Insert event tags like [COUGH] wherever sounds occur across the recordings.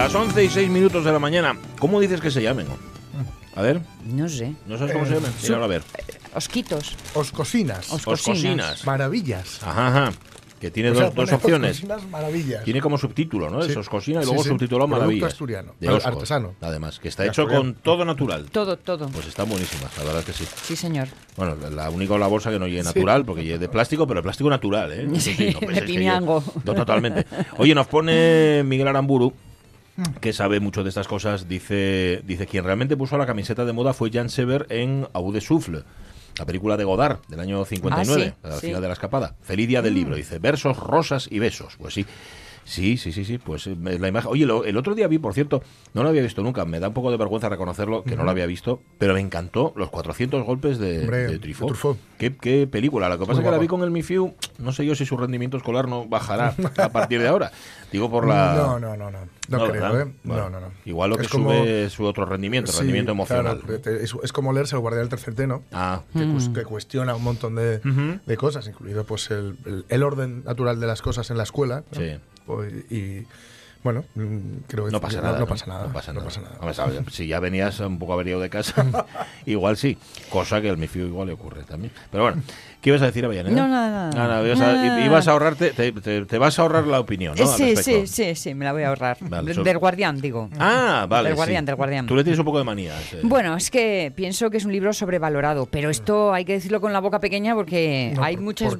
Las 11 y 6 minutos de la mañana. ¿Cómo dices que se llamen? A ver, No sé. ¿no sabes cómo se llaman? su- Míralo a ver. Osquitos. Oscosinas. Os- Oscosinas. Maravillas. Ajá, ajá. Que tiene O sea, dos, dos opciones. Oscosinas, maravillas. Tiene como subtítulo, ¿no? Sí. Es Oscosina y Sí, luego sí. subtitulado Producto Maravillas. asturiano. De Oscos, artesano. Además, que está De hecho asturiano. con todo natural. Todo, todo. Pues están buenísimas, la verdad que sí. Sí, señor. Bueno, la única la bolsa que no lleve natural, porque lleve de plástico, pero plástico natural, ¿eh? [LAUGHS] Sí, no de lleve- No, totalmente. Oye, nos pone Miguel Aramburu, que sabe mucho de estas cosas, dice, dice quien realmente puso la camiseta de moda fue Jan Sever en Au de Souffle. La película de Godard, del año 59, Ah, sí, sí. final de la escapada. Feliz día del libro, dice, versos, rosas y besos. Pues sí, Sí, sí, sí, sí, pues eh, es la imagen. Oye, lo- el otro día vi, por cierto, no lo había visto nunca, me da un poco de vergüenza reconocerlo, que no lo había visto, pero me encantó los 400 golpes de, Hombre, de de Truffaut. ¿Qué, qué película, lo que pasa es que la vi con el Mifiu, no sé yo si su rendimiento escolar no bajará [LAUGHS] a partir de ahora. Digo por la... No, no, no, no. No, creo, ¿verdad? ¿eh? Bueno, no, no, no. Igual lo que Es como- sube es su otro rendimiento, Sí, rendimiento emocional. claro, te- es, es como leerse el guardián del tercer T, ¿no? Ah, que, cus- que cuestiona un montón de, de cosas, incluido pues el, el- el orden natural de las cosas en la escuela. ¿no? Sí. Pues, y bueno, mm, creo que No pasa no, nada. no pasa nada. No pasa no nada. pasa nada. Hombre, sabes, si ya venías un poco averiado de casa, [LAUGHS] igual sí. Cosa que al Mifiu igual le ocurre también. Pero bueno, ¿qué ibas a decir, Avellaneda? No, nada, nada. Ibas, a, Nada. ibas a ahorrarte, te, te- te vas a ahorrar la opinión, ¿no? Al sí, sí, sí, sí, me la voy a ahorrar. Vale, Del guardián, digo. Ah, vale. Del guardián, sí. del guardián. Tú le tienes un poco de manía. sí. Bueno, es que pienso que es un libro sobrevalorado, pero esto hay que decirlo con la boca pequeña porque No, hay ¿por- muchas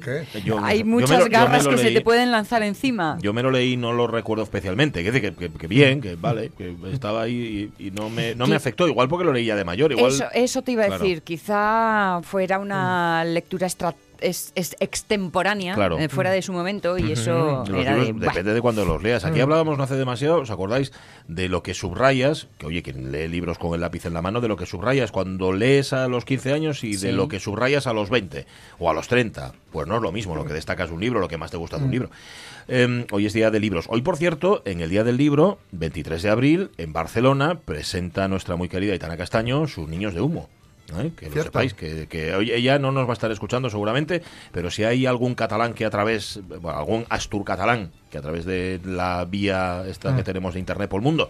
hay muchas yo me garras que se te pueden lanzar encima. Yo me lo leí y no lo recuerdo especialmente. Que, que, que- que bien, que vale, que estaba ahí y, y no, me, no me afectó. Igual porque lo leí ya de mayor. Igual, eso, eso te iba a claro. decir, quizá fuera una lectura extra- es, es extemporánea, Claro. eh, fuera de su momento, y eso era depende de cuando los leas. Aquí hablábamos no hace demasiado, ¿os acordáis? De lo que subrayas, que oye, quien lee libros con el lápiz en la mano, de lo que subrayas cuando lees a los 15 años y de lo que subrayas a los 20 o a los 30. Pues no es lo mismo lo que destacas de un libro, lo que más te gusta de un libro. Eh, hoy es Día de Libros. Hoy, por cierto, en el Día del Libro, 23 de abril, en Barcelona, presenta nuestra muy querida Itana Castaño sus Niños de Humo. ¿Eh? Que lo sepáis, que, que ella no nos va a estar escuchando seguramente, pero si hay algún catalán que a través, bueno, algún astur catalán que a través de la vía esta Mm. que tenemos de internet por el mundo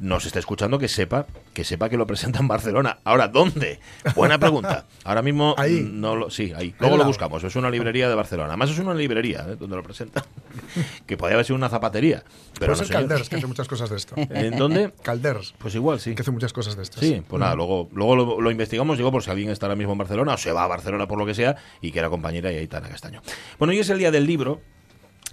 nos está escuchando, que sepa que sepa que lo presenta en Barcelona. Ahora, ¿dónde? Buena pregunta. Ahora mismo [LAUGHS] Ahí. no lo, sí, ahí. Luego lo buscamos. Es una librería de Barcelona. Además es una librería ¿eh? donde lo presenta, [LAUGHS] que podría haber sido una zapatería, pero Puede no, señor. Calders, que hace muchas cosas de esto. [LAUGHS] ¿En dónde? Calders, Pues igual, sí. que hace muchas cosas de estas. Sí, pues nada, luego, luego lo, lo investigamos, digo, por si alguien está ahora mismo en Barcelona o se va a Barcelona por lo que sea y que era compañera y Aitana Castaño. Bueno, hoy es el día del libro.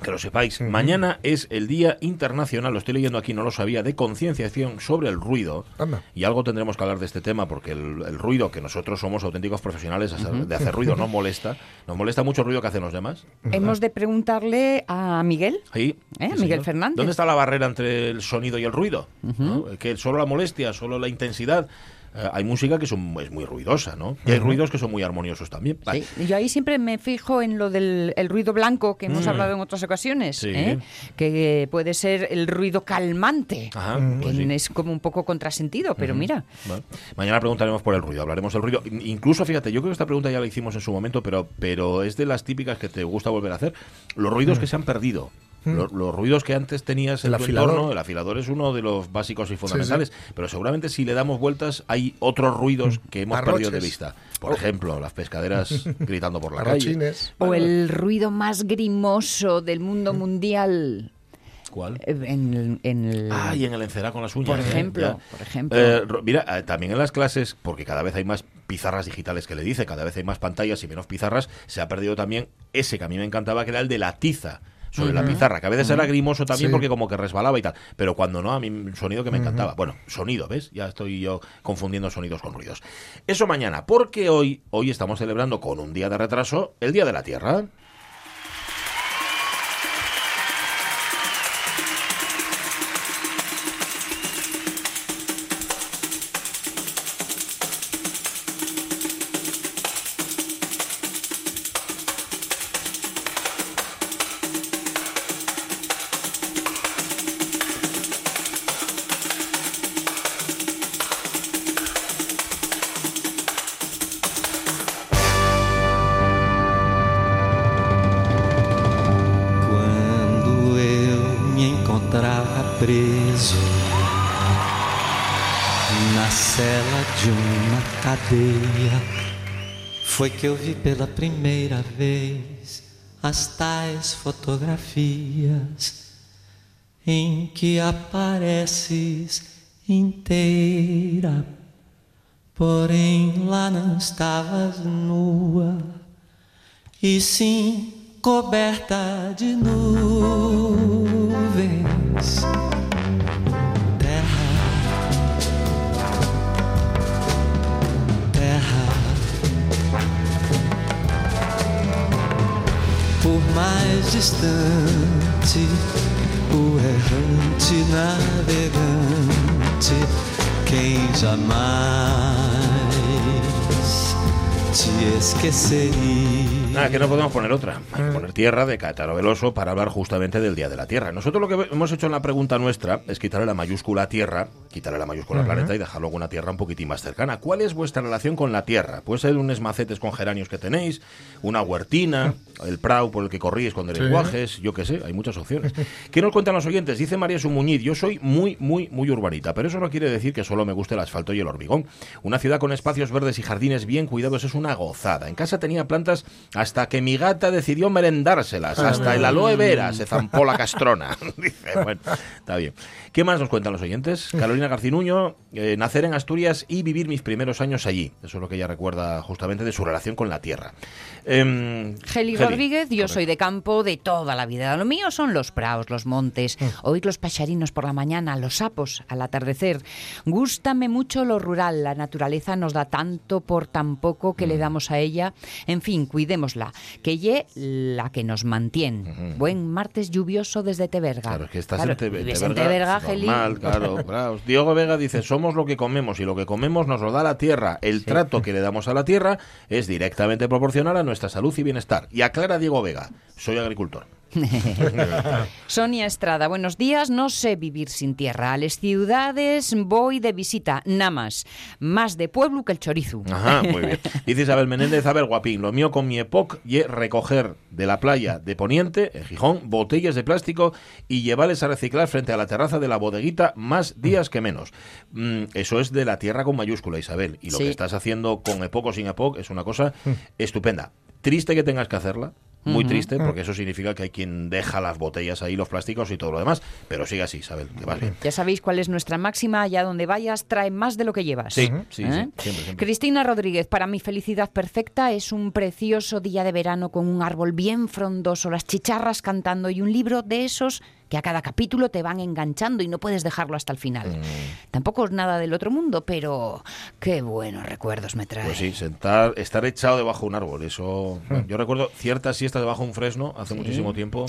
Que lo sepáis, mañana es el Día Internacional, lo estoy leyendo aquí, no lo sabía, de concienciación sobre el ruido. Anda. Y algo tendremos que hablar de este tema, porque el, el ruido, que nosotros somos auténticos profesionales de hacer, de hacer ruido, nos molesta. Nos molesta mucho el ruido que hacen los demás. Hemos de preguntarle a Miguel. Ahí, ¿Eh? sí, Miguel señor. Fernández. ¿Dónde está la barrera entre el sonido y el ruido? ¿No? Que solo la molestia, solo la intensidad. Eh, hay música que son, es muy ruidosa, ¿no? Y hay ruidos que son muy armoniosos también. Vale. Sí, Yo ahí siempre me fijo en lo del el ruido blanco que hemos hablado en otras ocasiones, Mm. Sí. ¿eh? que puede ser el ruido calmante, Ajá, que pues sí. es como un poco contrasentido, pero mira, mañana preguntaremos por el ruido, hablaremos del ruido. In- Incluso, fíjate, yo creo que esta pregunta ya la hicimos en su momento, pero, pero es de las típicas que te gusta volver a hacer. Los ruidos que se han perdido. Los, los ruidos que antes tenías en El tu afilador. entorno, el afilador es uno de los básicos y fundamentales, pero seguramente si le damos vueltas hay otros ruidos que hemos perdido de vista. Por ejemplo, las pescaderas [LAUGHS] gritando por la calle. O el ruido más grimoso del mundo mundial ¿Cuál? eh, en, el- en el- Ah, y en el encerado con las uñas. Por ejemplo, por ejemplo. Eh, mira, eh, también en las clases, porque cada vez hay más pizarras digitales que le dice, cada vez hay más pantallas y menos pizarras, se ha perdido también ese que a mí me encantaba, que era el de la tiza sobre la pizarra, que a veces era grimoso también Sí. porque como que resbalaba y tal, pero cuando no, a mí un sonido que me encantaba. Bueno, sonido, ¿ves? Ya estoy yo confundiendo sonidos con ruidos. Eso mañana, porque hoy, hoy estamos celebrando con un día de retraso el Día de la Tierra. Foi que eu vi pela primeira vez as tais fotografias em que apareces inteira, porém lá não estavas nua, e sim coberta de nuvens. Distante, o errante navegante, quem jamais te esqueceria. Nada, que no podemos poner otra. Hay que poner tierra de Caetano Veloso para hablar justamente del Día de la Tierra. Nosotros lo que hemos hecho en la pregunta nuestra es quitarle la mayúscula Tierra, quitarle la mayúscula planeta y dejarlo con una Tierra un poquitín más cercana. ¿Cuál es vuestra relación con la Tierra? Puede ser unos macetes con geranios que tenéis, una huertina, el prau por el que corríais cuando eres Sí. guajes, yo qué sé, hay muchas opciones. ¿Qué nos cuentan los oyentes? Dice María Sumuñiz, yo soy muy, muy, muy urbanita, pero eso no quiere decir que solo me guste el asfalto y el hormigón. Una ciudad con espacios verdes y jardines bien cuidados es una gozada. En casa tenía plantas hasta que mi gata decidió merendárselas. Hasta el aloe vera se zampó la castrona. [LAUGHS] [LAUGHS] Dice, bueno, está bien. ¿Qué más nos cuentan los oyentes? Carolina Garcinuño, eh, nacer en Asturias y vivir mis primeros años allí. Eso es lo que ella recuerda justamente de su relación con la tierra. Em, Geli Rodríguez, yo soy de campo de toda la vida. Lo mío son los praos, los montes, oír los pacharinos por la mañana, los sapos al atardecer. Gústame mucho lo rural, la naturaleza nos da tanto por tan poco que le damos a ella. En fin, que ye la que nos mantiene. Buen martes lluvioso desde Teverga. Claro, es que estás Claro, en, Te- vives Teverga, en Teverga, Geli. normal, claro, claro. Diego Vega dice, somos lo que comemos y lo que comemos nos lo da la tierra. El trato que le damos a la tierra es directamente proporcional a nuestra salud y bienestar. Y aclara Diego Vega, soy agricultor. [LAUGHS] Sonia Estrada, buenos días. No sé vivir sin tierra. A las ciudades voy de visita, nada más. Más de pueblo que el chorizo. Ajá, muy bien. Dice Isabel Menéndez, a ver, guapín, lo mío con mi EPOC y recoger de la playa de Poniente, en Gijón, botellas de plástico y llevarles a reciclar frente a la terraza de la bodeguita más días que menos. Mm, eso es de la tierra con mayúscula, Isabel. Y lo Sí. que estás haciendo con EPOC o sin EPOC es una cosa estupenda. Triste que tengas que hacerla. Muy triste, porque eso significa que hay quien deja las botellas ahí, los plásticos y todo lo demás. Pero sigue así, Isabel, que vas bien. Ya sabéis cuál es nuestra máxima, allá donde vayas trae más de lo que llevas. Sí, sí, sí, ¿Eh? siempre, siempre. Cristina Rodríguez, para mi felicidad perfecta es un precioso día de verano con un árbol bien frondoso, las chicharras cantando y un libro de esos que a cada capítulo te van enganchando y no puedes dejarlo hasta el final. Mm. Tampoco es nada del otro mundo, pero qué buenos recuerdos me trae. Pues sí, sentar, estar echado debajo de un árbol. Eso. bueno, yo recuerdo ciertas siestas debajo de un fresno hace muchísimo tiempo.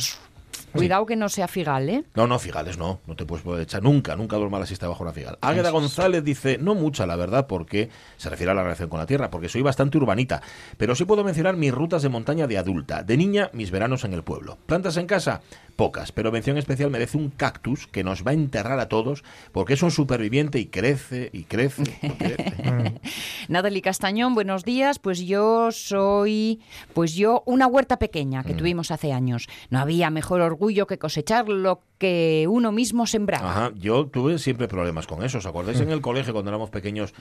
Cuidado que no sea figal, ¿eh? No, no, figales, no. No te puedes poder echar nunca, nunca duerma la siesta bajo una figal. Águeda González dice, no mucha, la verdad, porque se refiere a la relación con la tierra, porque soy bastante urbanita. Pero sí puedo mencionar mis rutas de montaña de adulta. De niña, mis veranos en el pueblo. Plantas en casa, pocas, pero mención especial merece un cactus que nos va a enterrar a todos, porque es un superviviente y crece, y crece, y crece. [LAUGHS] Natalie Castañón, buenos días. Pues yo soy, pues yo, una huerta pequeña Mm. que tuvimos hace años. No había mejor orgullo que cosechar lo que uno mismo sembraba. Ajá, yo tuve siempre problemas con eso. ¿Os acordáis en el colegio cuando éramos pequeños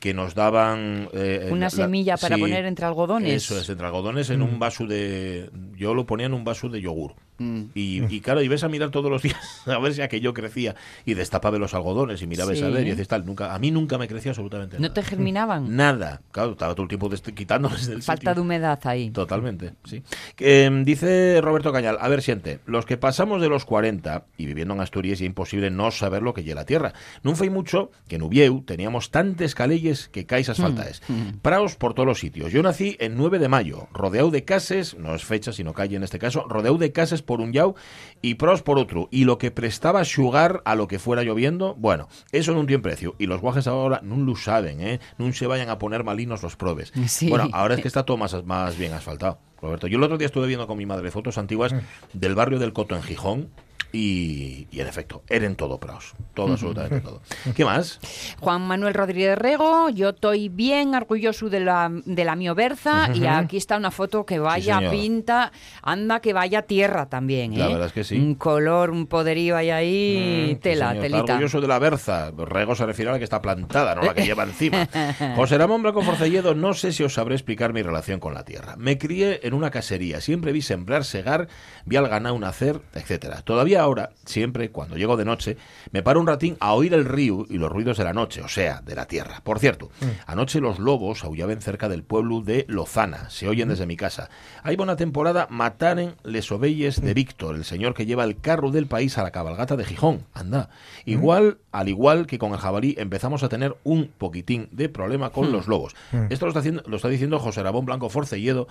que nos daban... eh, Una la- la- semilla para poner entre algodones. Eso es, entre algodones en un vaso de... Yo lo ponía en un vaso de yogur. Y, y claro, y ves a mirar todos los días [LAUGHS] a ver si aquello crecía y destapaba los algodones y mirabas Sí. a ver y decías tal. Nunca, a mí nunca me crecía absolutamente ¿No nada. te germinaban? [LAUGHS] Nada. Claro, estaba todo el tiempo quitándoles del Falta sitio. de humedad ahí. Totalmente, sí. Em, dice Roberto Cañal, a ver, siente, los que pasamos de los 40 y viviendo en Asturias es imposible no saber lo que llega la tierra. No fue mucho que en Ubieu teníamos tantas calles que caes asfaltaes. Praos por todos los sitios. Yo nací en 9 de mayo, rodeado de cases, no es fecha, sino calle en este caso, rodeado de cases por un yau y praos por otro. Y lo que prestaba xugar a lo que fuera lloviendo, bueno, eso no tiene precio. Y los guajes ahora no lo saben, ¿eh? No se vayan a poner malinos los probes. Sí. Bueno, ahora es que está todo más, más bien asfaltado, Roberto. Yo el otro día estuve viendo con mi madre fotos antiguas del barrio del Coto en Gijón. Y, y, en efecto, eren todo praos. Todo, absolutamente todo. ¿Qué más? Juan Manuel Rodríguez Rego, yo estoy bien orgulloso de la, de la mio berza y aquí está una foto que vaya pinta, anda que vaya tierra también. ¿eh? La verdad es que sí. Un color, un poderío hay ahí, Mm, sí, tela. Está telita. orgulloso de la berza. Rego se refiere a la que está plantada, no la que lleva encima. [LAUGHS] José Ramón Blanco Forcelledo, no sé si os sabré explicar mi relación con la tierra. Me crié en una casería, siempre vi sembrar, segar, vi al ganado nacer, etcétera. Todavía ahora, siempre, cuando llego de noche, me paro un ratín a oír el río y los ruidos de la noche, o sea, de la tierra. Por cierto, anoche los lobos aullaban cerca del pueblo de Lozana, se oyen desde mi casa. Hay buena temporada, mataren les ovelles de Víctor, el señor que lleva el carro del país a la cabalgata de Gijón. Anda. Igual, al igual que con el jabalí, empezamos a tener un poquitín de problema con los lobos. Esto lo está, haciendo, lo está diciendo José Ramón Blanco Forcelledo,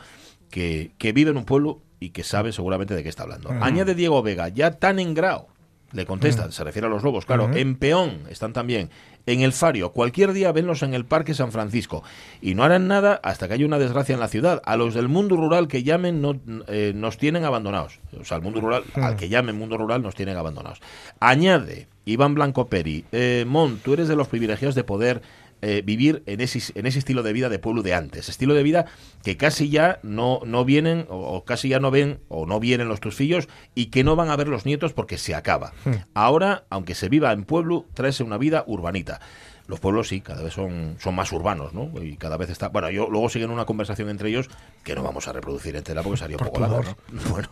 que, que vive en un pueblo y que sabe seguramente de qué está hablando. Añade Diego Vega, ya tan en grau. Le contesta, se refiere a los lobos, claro. En Peón están también. En el Fario, cualquier día venlos en el Parque San Francisco. Y no harán nada hasta que haya una desgracia en la ciudad. A los del mundo rural que llamen no, eh, nos tienen abandonados. O sea, el mundo rural, al que llamen mundo rural nos tienen abandonados. Añade Iván Blanco Peri, eh, Mon, tú eres de los privilegiados de poder eh, vivir en ese, en ese estilo de vida de pueblo de antes. Estilo de vida que casi ya no, no vienen, o, o casi ya no ven, o no vienen los tus fillos, y que no van a ver los nietos porque se acaba. Ahora, aunque se viva en pueblo, tráese una vida urbanita. Los pueblos sí, cada vez son, son más urbanos, ¿no? Y cada vez está... Bueno, yo luego siguen una conversación entre ellos que no vamos a reproducir entera porque sería un poco [LAUGHS] ¿no? Bueno,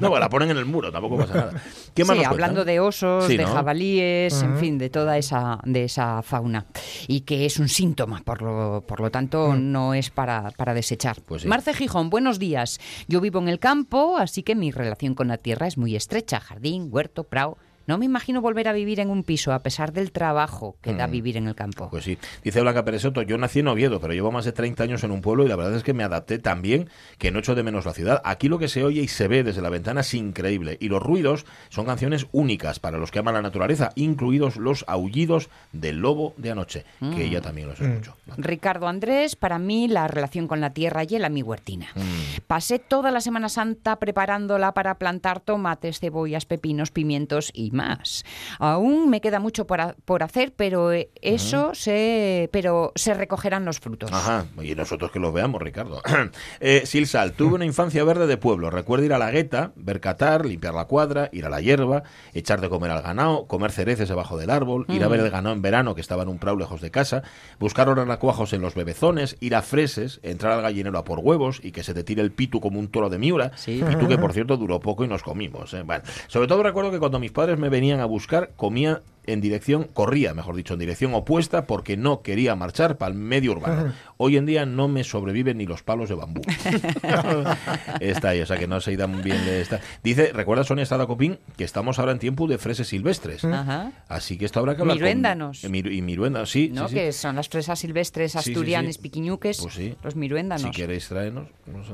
no, la ponen en el muro, tampoco pasa nada. ¿Qué más sí, nos hablando cuentan? de osos, Sí, de jabalíes, en fin, de toda esa, de esa fauna. Y que es un síntoma, por lo, por lo tanto, no es para, para desechar. Pues sí. Marce Gijón, buenos días. Yo vivo en el campo, así que mi relación con la tierra es muy estrecha. Jardín, huerto, prado. No me imagino volver a vivir en un piso, a pesar del trabajo que da vivir en el campo. Pues sí. Dice Blanca Pérez Soto, yo nací en Oviedo, pero llevo más de 30 años en un pueblo y la verdad es que me adapté tan bien que no echo de menos la ciudad. Aquí lo que se oye y se ve desde la ventana es increíble. Y los ruidos son canciones únicas para los que aman la naturaleza, incluidos los aullidos del lobo de anoche, que ella también los escuchó. Ricardo Andrés, para mí la relación con la tierra y el mi huertina. Mm. Pasé toda la Semana Santa preparándola para plantar tomates, cebollas, pepinos, pimientos y más. Aún me queda mucho por, por hacer, pero eh, eso se, pero se recogerán los frutos. Ajá, y nosotros que los veamos, Ricardo. [CLEARS THROAT] eh, Silsal, tuve una infancia verde de pueblo. Recuerdo ir a la gueta, ver catar, limpiar la cuadra, ir a la hierba, echar de comer al ganado, comer cereces debajo del árbol, ir a ver el ganado en verano que estaba en un prau lejos de casa, buscar renacuajos en los bebezones, ir a freses, entrar al gallinero a por huevos y que se te tire el pitu como un toro de miura. Sí. Pitu que, por [LAUGHS] cierto, duró poco y nos comimos. ¿eh? Bueno, sobre todo recuerdo que cuando mis padres me venían a buscar, comía en dirección, corría, mejor dicho, en dirección opuesta porque no quería marchar para el medio urbano. Hoy en día no me sobreviven ni los palos de bambú. [LAUGHS] está ahí, o sea que no se dan bien de esta. Dice, recuerda Sonia Estrada Copín que estamos ahora en tiempo de freses silvestres. Ajá. Así que esto habrá que hablar con- Miruéndanos. Eh, miru- y miruendas, sí, ¿No? sí, sí. Que son las fresas silvestres Sí, sí, sí. asturianes, piquiñuques, Pues sí. los miruéndanos. Si queréis traernos, nos.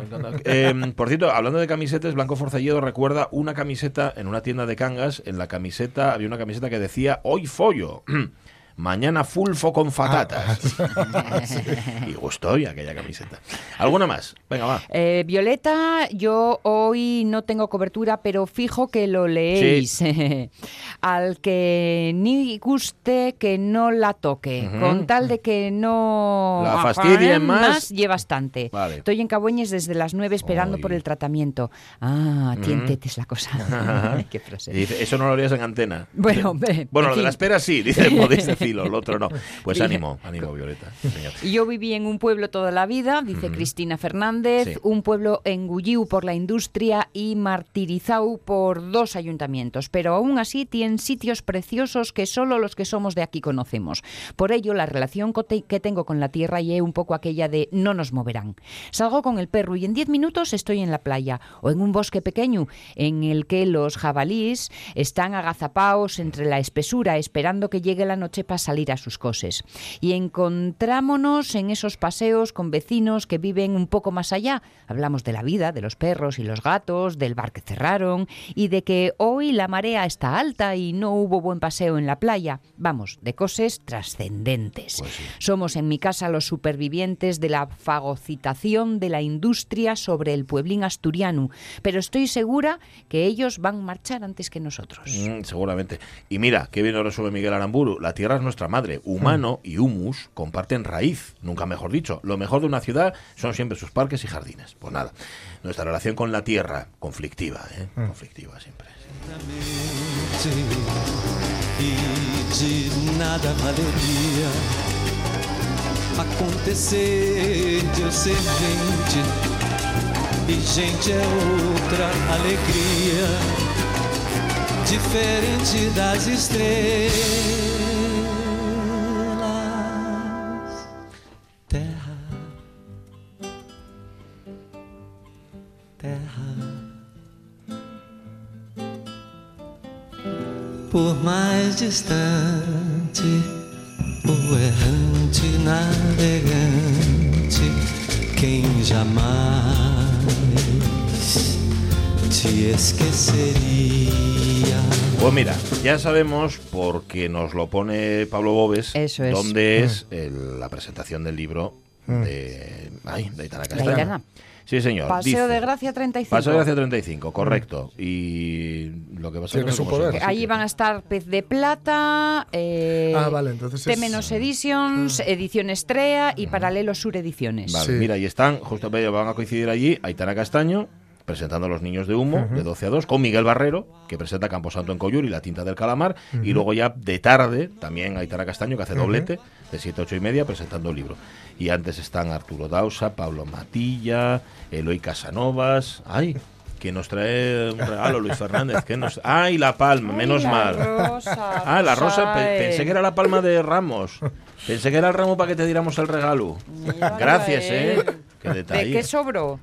Eh, [LAUGHS] por cierto, hablando de camisetas, Blanco Forcelledo recuerda una camiseta en una tienda de Cangas. En la camiseta había una camiseta que decía hoy follo. [CLEARS THROAT] Mañana fulfo con fatatas. [LAUGHS] y gustó y aquella camiseta. ¿Alguna más? Venga, va. Eh, Violeta, yo hoy no tengo cobertura, pero fijo que lo leéis. [LAUGHS] Al que ni guste, que no la toque. Con tal de que no... La fastidien más. lleva bastante. Vale. Estoy en Cabueñes desde las 9 esperando por el tratamiento. Ah, tientete es la cosa. [LAUGHS] Qué frase. Dice, eso no lo harías en antena. Bueno, bueno, en lo de la espera sí, dice, podéis decirlo, lo otro no. [LAUGHS] Pues ánimo, ánimo, Violeta. señor. Yo viví en un pueblo toda la vida, dice Cristina Fernández, Sí. un pueblo engullido por la industria y martirizado por dos ayuntamientos, pero aún así tienen sitios preciosos que solo los que somos de aquí conocemos. Por ello, la relación que tengo con la tierra y es un poco aquella de no nos moverán. Salgo con el perro y en 10 minutos estoy en la playa o en un bosque pequeño en el que los jabalíes están agazapados entre la espesura esperando que llegue la noche para salir a sus cosas. Y encontrámonos en esos paseos con vecinos que viven un poco más allá. Hablamos de la vida, de los perros y los gatos, del bar que cerraron y de que hoy la marea está alta y no hubo buen paseo en la playa. Vamos, de cosas trascendentes. Somos en mi casa los supervivientes de la fagocitación de la industria sobre el pueblín asturiano, pero estoy segura que ellos van a marchar antes que nosotros. Mm, seguramente. Y mira, qué bien lo resuelve Miguel Aramburu. La tierra es nuestra madre. Humano y humus comparten raíz, nunca mejor dicho. Lo mejor de una ciudad son siempre sus parques y jardines. Pues nada, nuestra relación con la tierra, conflictiva, ¿eh? Conflictiva siempre. e de nada valeria acontecer de eu ser gente e gente é outra alegria diferente das estrelas por mais distante, o errante navegante, quem jamais te esqueceria. Pues mira, ya sabemos, porque nos lo pone Pablo Bobes, Eso es. dónde es el- la presentación del libro de, ay, de Castaño. Aitana. Sí, señor. Paseo dice. de Gracia 35. Paseo de Gracia 35, correcto. Y lo que pasa Tiene es que su no sé cómo se poder. llama. Allí van a estar Pez de Plata, eh, Ah, vale, entonces es- menos Editions, Edición Estrella y Paralelo Sur Ediciones. Vale, Sí. mira, y están, justo van a coincidir allí Aitana Castaño, presentando a los niños de humo, de 12 a 2, con Miguel Barrero, que presenta Camposanto en Coyur y La tinta del calamar, y luego ya de tarde, también Aitana Castaño, que hace doblete, de 7 a 8 y media, presentando el libro. Y antes están Arturo Dausa, Pablo Matilla, Eloy Casanovas, ay, que nos trae un regalo, Luis Fernández, que nos... ¡Ay, la palma! Menos la mal. rosa, Ah, la rosa, pe- pensé que era la palma de Ramos. Pensé que era el ramo para que te diéramos el regalo. Gracias, ¿eh? Qué ¿De detalle. qué sobró?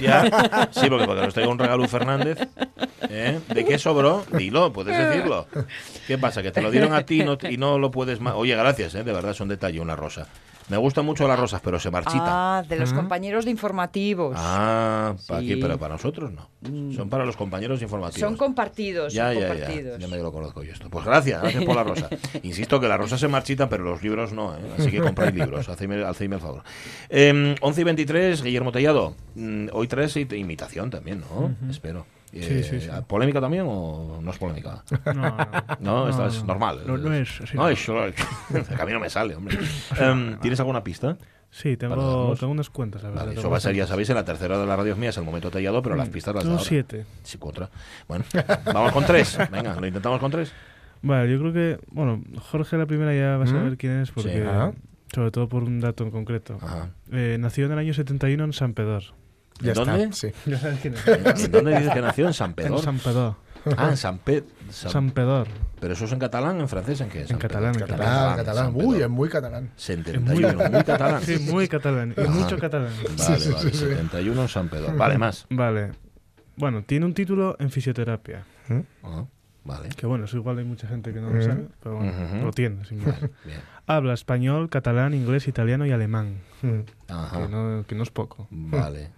Ya. Sí, porque para que nos traiga un regalo Fernández. ¿eh? ¿De qué sobró? Dilo, puedes decirlo. ¿Qué pasa? ¿Que te lo dieron a ti y no, y no lo puedes más? Oye, gracias, ¿eh? de verdad, es un detalle, una rosa. Me gustan mucho las rosas, pero se marchita. Ah, de los compañeros de informativos. Ah, ¿para Sí. Pero para nosotros no. Son para los compañeros informativos. son compartidos. Ya, son ya, ya. compartidos. Ya me lo conozco yo esto. Pues gracias, gracias por la rosa. [LAUGHS] Insisto que las rosas se marchitan, pero los libros no, ¿eh? Así que compráis libros, hacedme, hacedme el favor. Eh, 11 y 23, Guillermo Tellado. Mm, hoy traes it- imitación también, ¿no? Espero. Eh, sí, sí. ¿Polémica también o no es polémica? [LAUGHS] No, no. No, esta No, es no. normal. No, no es. No, es- [LAUGHS] a mí no me sale, hombre. [LAUGHS] Em, ¿Tienes alguna pista? Sí, tengo, tengo unas cuentas, la verdad. Vale, eso va a ser, ya sabéis, en la tercera de las radios mías, el momento tallado, pero las pistas las Tengo siete. Sí, contra. Bueno, vamos con tres. Venga, lo intentamos con tres. Vale, yo creo que, bueno, Jorge la primera ya va a saber quién es, porque, sobre todo por un dato en concreto. Ajá. Eh, nació en el año 71 en San Pedor. Ya ¿En dónde? está. Sí. [LAUGHS] ¿En dónde dices que nació? ¿En San en Pedro? San Pedor. Ah, en San Pedro. San Pedor. ¿Pero eso es en catalán, en francés, en qué? En San catalán, Pedro. en Catalán, catalán. San Uy, Pedro. es muy catalán. 71, muy catalán. Sí, muy catalán. Y mucho catalán. Vale, vale, 71 en San Pedro. Vale, más. Vale. Bueno, tiene un título en fisioterapia. Ah, vale. Que bueno, eso igual hay mucha gente que no lo sabe, pero bueno, Ujú. lo tiene, sin más. Bien. Habla español, catalán, inglés, italiano y alemán. Mm. Ajá. Que no, que no es poco. Vale.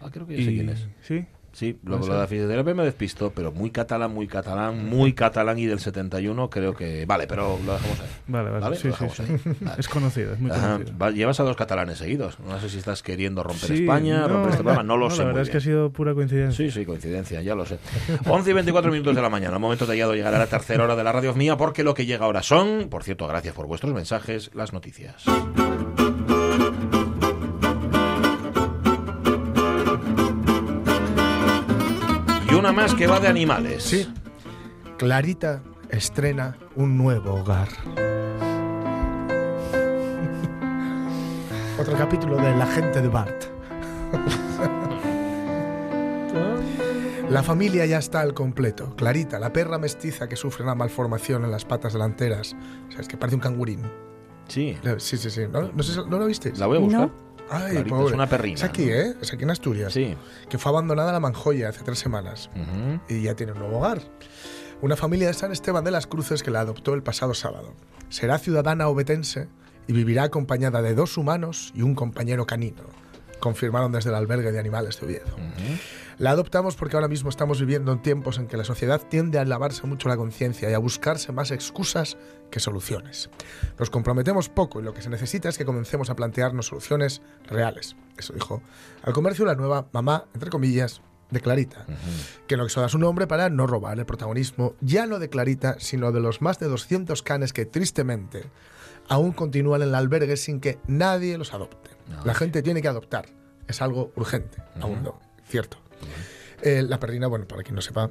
Ah, creo que ya sé Y- quién es. ¿Sí? Sí, lo, lo de la fisioterapia me despistó, pero muy catalán, muy catalán, muy catalán y del 71 creo que... Vale, pero lo dejamos ahí. Vale, vale. ¿Vale? Sí, sí, sí. ahí. [LAUGHS] Vale. Es conocido, es muy Ajá, conocido. va- llevas a dos catalanes seguidos. No sé si estás queriendo romper Sí, España, no, romper este programa. No lo no, sé. La muy verdad es que ha sido pura coincidencia. Sí, sí, coincidencia, ya lo sé. 11 y 24 minutos de la mañana. El momento tallado llegará a la tercera hora de la radio mía porque lo que llega ahora son, por cierto, gracias por vuestros mensajes, las noticias. Una más que va de animales. Sí. Clarita estrena un nuevo hogar. Otro capítulo de La gente de Bart. La familia ya está al completo. Clarita, la perra mestiza que sufre una malformación en las patas delanteras. O sea, es que parece un cangurín. Sí, Sí, sí, sí. ¿No, no, sé si- ¿no lo visteis? la voy a buscar. No. Ay, Clarita, pobre. es una perrina, Es aquí. ¿eh? Es aquí en Asturias. Sí. Que fue abandonada la Manjoya hace tres semanas. Ujú. y ya tiene un nuevo hogar. Una familia de San Esteban de las Cruces que la adoptó el pasado sábado. será ciudadana obetense y vivirá acompañada de dos humanos y un compañero canino, confirmaron desde el albergue de animales de Oviedo. La adoptamos porque ahora mismo estamos viviendo en tiempos en que la sociedad tiende a lavarse mucho la conciencia y a buscarse más excusas que soluciones. Nos comprometemos poco y lo que se necesita es que comencemos a plantearnos soluciones reales. Eso dijo al comercio la nueva mamá, entre comillas, de Clarita, que no dar su nombre para no robar el protagonismo, ya no de Clarita, sino de los más de 200 canes que tristemente aún continúan en el albergue sin que nadie los adopte. La gente tiene que adoptar, es algo urgente, aún no, cierto. Eh, la perrina, bueno, para quien no sepa,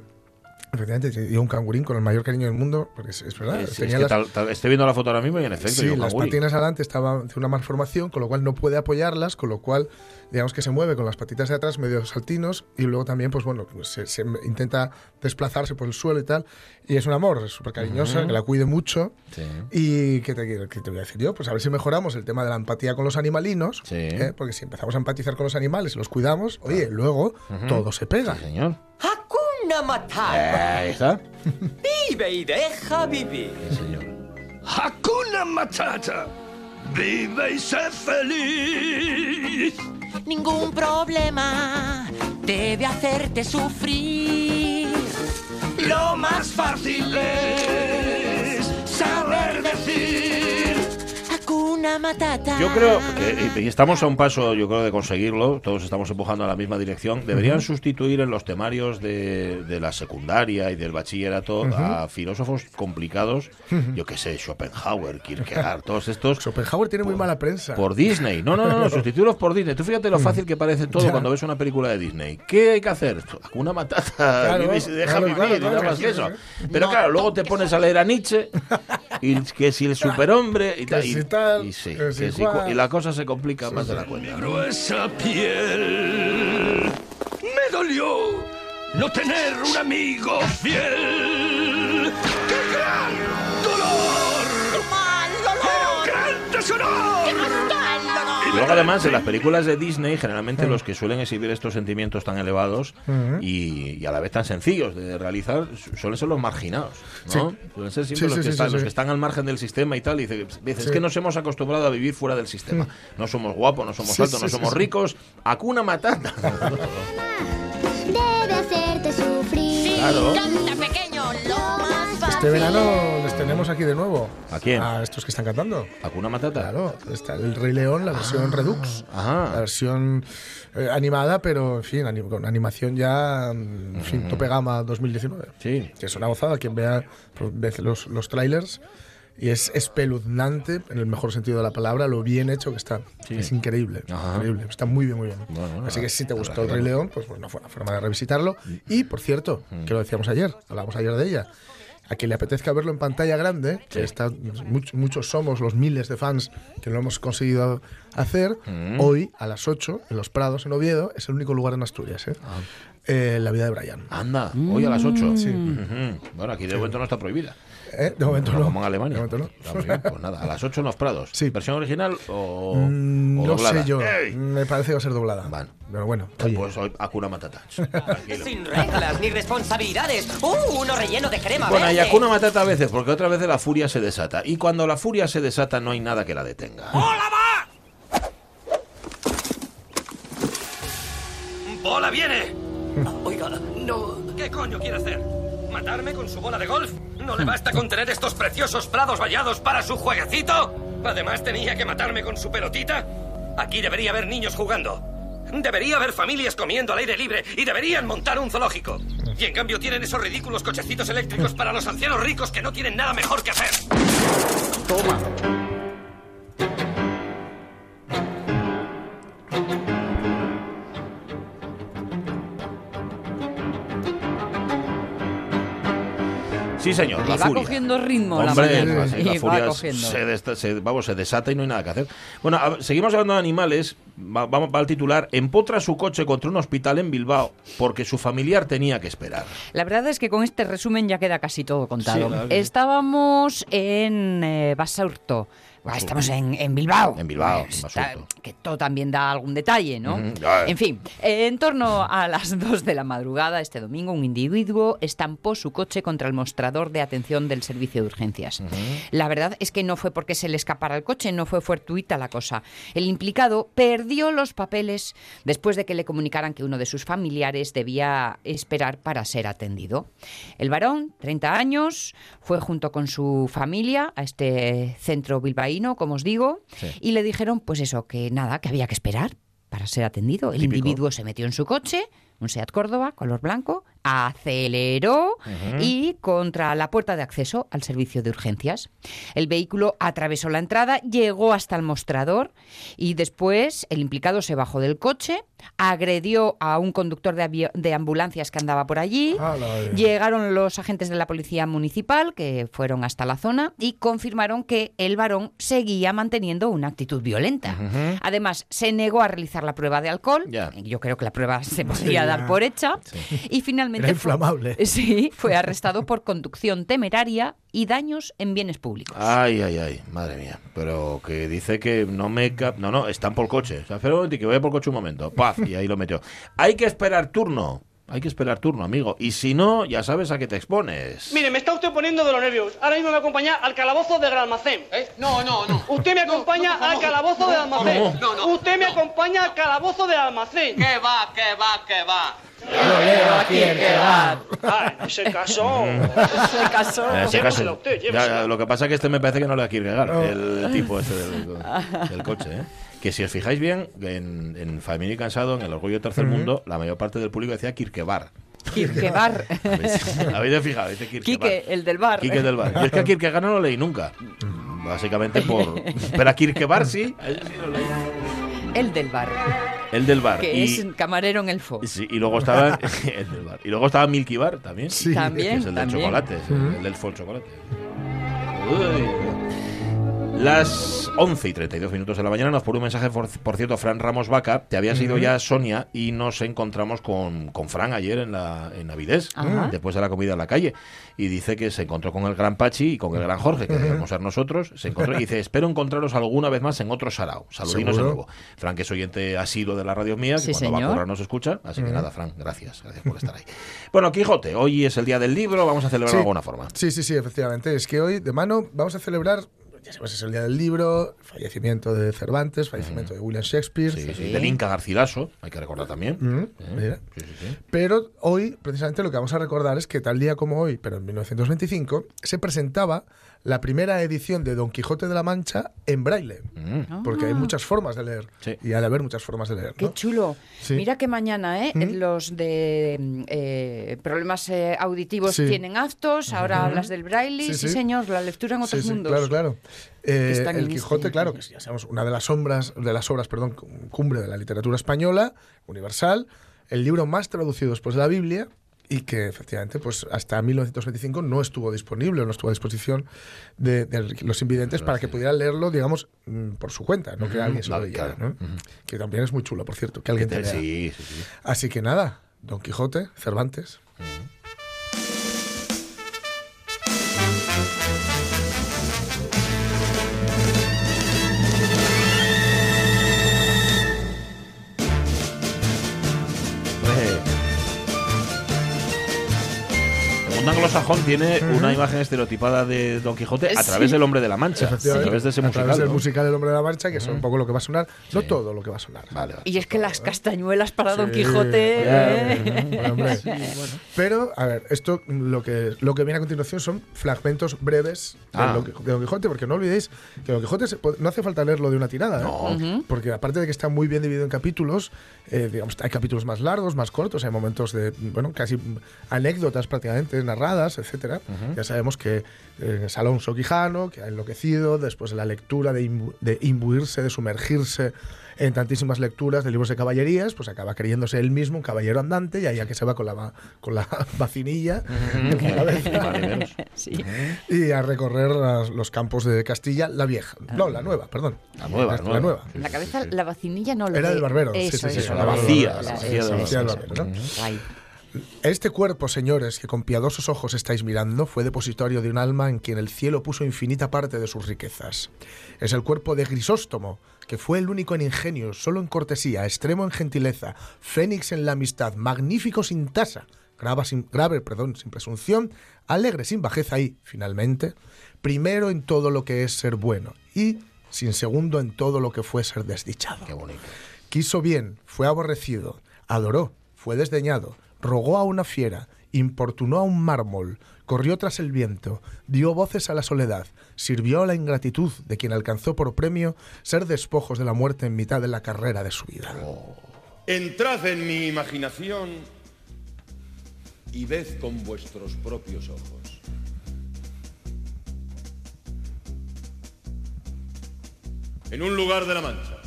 efectivamente dio un cangurín con el mayor cariño del mundo, porque es, es verdad. Es- es tenía que las- tal- tal- estoy viendo la foto ahora mismo y en efecto, Sí, yo, las patinas adelante estaban de una malformación, con lo cual no puede apoyarlas, con lo cual, digamos que se mueve con las patitas de atrás medio saltinos y luego también, pues bueno, pues se, se intenta desplazarse por el suelo y tal. Y es un amor, es súper cariñosa, que la cuide mucho. Sí. Y ¿qué te, quiero- qué te voy a decir yo? Pues a ver si mejoramos el tema de la empatía con los animalinos, Sí. ¿eh? porque si empezamos a empatizar con los animales y los cuidamos, oye, luego todo se pega. Sí, señor. Hakuna Matata. Ahí está. Vive y deja vivir. Sí, señor. Hakuna Matata. Vive y sé feliz. Ningún problema debe hacerte sufrir. Lo más fácil es saber decir. Hakuna Matata. Yo creo que y- y estamos a un paso, yo creo, de conseguirlo. Todos estamos empujando a la misma dirección. Deberían sustituir en los temarios de, de la secundaria y del bachillerato a filósofos complicados. Yo qué sé, Schopenhauer, Kierkegaard, todos estos. Schopenhauer tiene muy mala prensa. Por Disney. No, no, no, no, [LAUGHS] sustituirlos por Disney. Tú fíjate lo fácil que parece todo Ya. cuando ves una película de Disney. ¿Qué hay que hacer? Una matata. Claro, vive y se deja claro, vivir, claro, nada más que eso. Pero claro, luego te pones a leer a Nietzsche y [LAUGHS] que si el superhombre y Que tal. y, tal, y sí, y la cosa se complica más de la cuenta. ¿no? Gruesa piel. Me dolió no tener un amigo fiel. ¡Qué gran luego además en las películas de Disney generalmente los que suelen exhibir estos sentimientos tan elevados y, y a la vez tan sencillos de realizar su- suelen ser los marginados, ¿no? Sí. Suelen ser siempre Sí, los, sí, que sí, están, sí, los que están al margen del sistema y tal. Y dice, dice, es que nos hemos acostumbrado a vivir fuera del sistema. No somos guapos, no somos Sí, altos, no somos sí. ricos. Acuna matata. [LAUGHS] Debe hacerte sufrir. Claro. Este verano les tenemos aquí de nuevo. ¿A quién? A estos que están cantando. Acuna matata. Claro, está el Rey León, la versión Redux. Ajá. La versión eh, animada, pero en fin, anim- con animación ya, mm, en fin, tope gama 2019. Sí. Que es una gozada. Quien vea pues, los, los trailers y es espeluznante, en el mejor sentido de la palabra, lo bien hecho que está. Sí. Es increíble. Ajá. Increíble. Está muy bien, muy bien. Bueno, Así que si te gustó el Rey. León, pues bueno, fue una forma de revisitarlo. Y, por cierto, Mm. que lo decíamos ayer, hablamos ayer de ella. A quien le apetezca verlo en pantalla grande, que está, much- muchos somos los miles de fans que lo hemos conseguido hacer, Mm. hoy a las 8 en Los Prados, en Oviedo, es el único lugar en Asturias. ¿eh? Ah. Eh, la vida de Brian. Anda, hoy a las 8. Sí. Bueno, aquí de momento no está prohibida. ¿Eh? De momento no. Como en Alemania. De momento no. Está muy bien, Pues nada, a las 8 en los Prados. Sí. ¿Versión original o, Mm, o no doblada? sé yo. ¡Ey! Me parece que va a ser doblada. Bueno. Pero bueno, oye. Pues hoy Akuna Matata. [LAUGHS] Tranquilo. Sin reglas ni responsabilidades. ¡Uh! Uno relleno de crema Bueno, y verde. Akuna Matata a veces, porque otra vez la furia se desata. Y cuando la furia se desata, no hay nada que la detenga. ¡Bola viene! Oiga, no. ¿Qué coño quiere hacer? ¿Matarme con su bola de golf? ¿No le basta con tener estos preciosos prados vallados para su jueguecito? Además, tenía que matarme con su pelotita. Aquí debería haber niños jugando. Debería haber familias comiendo al aire libre y deberían montar un zoológico. Y en cambio tienen esos ridículos cochecitos eléctricos para los ancianos ricos que no tienen nada mejor que hacer. Toma. Sí, señor, la va furia. cogiendo ritmo la Hombre, mañana. sí, Y la va furia cogiendo. se, desta- se- vamos, se desata y no hay nada que hacer. Bueno, a- seguimos hablando de animales, Va, va- va al titular, empotra su coche contra un hospital en Bilbao porque su familiar tenía que esperar. La verdad es que con este resumen ya queda casi todo contado. Sí. Estábamos en eh, Basurto. Estamos en, en Bilbao. En Bilbao, en Está- que todo también da algún detalle, ¿no? Ya. En fin, eh, en torno a las [LAUGHS] 2 de la madrugada este domingo, un individuo estampó su coche contra el mostrador de atención del servicio de urgencias. La verdad es que no fue porque se le escapara el coche, no fue fortuita la cosa. El implicado perdió los papeles después de que le comunicaran que uno de sus familiares debía esperar para ser atendido. El varón, 30 años, fue junto con su familia a este centro bilbaíno, como os digo, Sí. y le dijeron, pues eso, que nada, que había que esperar para ser atendido. El Típico. individuo se metió en su coche, un Seat Córdoba, color blanco, aceleró y contra la puerta de acceso al servicio de urgencias. El vehículo atravesó la entrada, llegó hasta el mostrador y después el implicado se bajó del coche, agredió a un conductor de, ambulancias que andaba por allí. Llegaron los agentes de la policía municipal que fueron hasta la zona y confirmaron que el varón seguía manteniendo una actitud violenta. Además, se negó a realizar la prueba de alcohol. Yo creo que la prueba se podría ya. Dar por hecha. Y finalmente Era fue- inflamable. [LAUGHS] sí, fue arrestado por conducción temeraria y daños en bienes públicos. Ay, ay, ay, madre mía. Pero que dice que no me... cap- No, no, están por coche. O sea, espera un momento, que voy por coche un momento. Paf, y ahí lo metió. Hay que esperar turno. Hay que esperar turno, amigo. Y si no, ya sabes a qué te expones. Mire, me está usted poniendo de los nervios. Ahora mismo me acompaña al calabozo del almacén. ¿Eh? No, no, no. Usted me acompaña no, no, al no. calabozo del almacén. No, no, no. Usted me acompaña al calabozo del almacén. ¿Qué va, qué va, qué va? Ah, en ese caso. Se [LAUGHS] casó. En ese caso, Llévesela usted, ya, llévesela. ya, lo que pasa es que este me parece que no le da Kierkegaard, el tipo este del, del coche. ¿eh? Que si os fijáis bien, en, en Family Cansado, en El Orgullo del Tercer Mundo, la mayor parte del público decía Kierkegaard. Kierkegaard. [LAUGHS] ¿Habéis, habéis fijado? Dice Kierkegaard. Quique, el del bar. Quique del bar. Yo es que a Kierkegaard no lo leí nunca. Básicamente por... Pero a Kierkegaard sí. a ese sí lo leí. El del bar. El del bar. Que y, es camarero en el FO. sí, y luego estaba [LAUGHS] el del bar. Y luego estaba Milky Bar también. Sí. También. Que es el del chocolate, el, el del full chocolate. Uy. Las 11 y 32 minutos de la mañana nos pone un mensaje, por, por cierto, Fran Ramos Vaca. Te habías ido ya, Sonia, y nos encontramos con, con Fran ayer en, la, en Navidez, después de la comida en la calle. Y dice que se encontró con el gran Pachi y con el gran Jorge, que debemos ser nosotros. Se encontró y dice: [LAUGHS] Espero encontraros alguna vez más en otro sarao. Saludinos de nuevo. Fran, que es oyente asiduo de la radio mía, que Sí, cuando va a currar nos escucha. Así que nada, Fran, gracias. Gracias por estar ahí. Bueno, Quijote, hoy es el día del libro, vamos a celebrar Sí. de alguna forma. Sí, sí, sí, efectivamente. Es que hoy, de mano, vamos a celebrar, ya sabes, es el día del libro, fallecimiento de Cervantes, fallecimiento de William Shakespeare. Sí, sí, Del Inca Garcilaso, hay que recordar también. Mm, ¿Eh? mira. Sí, sí, sí. Pero hoy, precisamente, lo que vamos a recordar es que tal día como hoy, pero en 1925, se presentaba la primera edición de Don Quijote de la Mancha en braille. Mm. Porque hay muchas formas de leer. Sí. Y ha de haber muchas formas de leer. Qué ¿no? chulo. Sí. Mira que mañana, ¿eh? ¿Mm? Los de mm, eh, problemas eh, auditivos Sí. tienen actos, ahora hablas del braille. Sí, Sí, sí. señor, la lectura en otros sí, mundos. claro, claro. Eh, el en Quijote, este- claro, que ya sabemos, una de las sombras, de las obras, perdón, cumbre de la literatura española, universal, el libro más traducido después de la Biblia y que efectivamente pues hasta 1925 no estuvo disponible, no estuvo a disposición de, de los invidentes para que pudieran leerlo, digamos, mm, por su cuenta, no que alguien se lo leyera. ¿no? Que también es muy chulo, por cierto, que alguien te lea. Sí, sí, sí. Así que nada, Don Quijote, Cervantes. Anglosajón tiene una imagen estereotipada de Don Quijote a Sí. través del Hombre de la Mancha, a través de ese a musical. través del ¿no? musical El Hombre de la Marcha, que es un poco lo que va a sonar, no todo lo que va a sonar. Vale, vale. Y es que las castañuelas para Don Quijote. ¿eh? [LAUGHS] Pero, a ver, esto lo que, lo que viene a continuación son fragmentos breves de, Ah. De Don Quijote, porque no olvidéis que Don Quijote no hace falta leerlo de una tirada, ¿eh? Porque aparte de que está muy bien dividido en capítulos, eh, digamos, hay capítulos más largos, más cortos, hay momentos de, bueno, casi anécdotas prácticamente narradas cruzadas, etcétera. Ya sabemos que eh, es Alonso Quijano, que ha enloquecido después de la lectura, de, imbu- de imbuirse, de sumergirse en tantísimas lecturas de libros de caballerías, pues acaba creyéndose él mismo un caballero andante y ahí a que se va con la, va- con la [LAUGHS] vacinilla en [LAUGHS] la cabeza Sí. y a recorrer las- los campos de Castilla, la vieja. No, la nueva, perdón. La nueva, La, nueva. nueva. La cabeza, la vacinilla no lo Era de- del barbero. sí, Eso, sí, sí, eso, la vacía, la- la vacía del barbero, ¿no? Guay. Este cuerpo, señores, que con piadosos ojos estáis mirando, fue depositorio de un alma en quien el cielo puso infinita parte de sus riquezas. Es el cuerpo de Grisóstomo, que fue el único en ingenio, solo en cortesía, extremo en gentileza, fénix en la amistad, magnífico sin tasa, grave sin, grave, perdón, sin presunción, alegre sin bajeza y, finalmente, primero en todo lo que es ser bueno y sin segundo en todo lo que fue ser desdichado. Qué bonito. Quiso bien, fue aborrecido, adoró, fue desdeñado, rogó a una fiera, importunó a un mármol, corrió tras el viento, dio voces a la soledad, sirvió a la ingratitud de quien alcanzó por premio ser despojos de la muerte en mitad de la carrera de su vida. Entrad en mi imaginación y ved con vuestros propios ojos. En un lugar de la Mancha,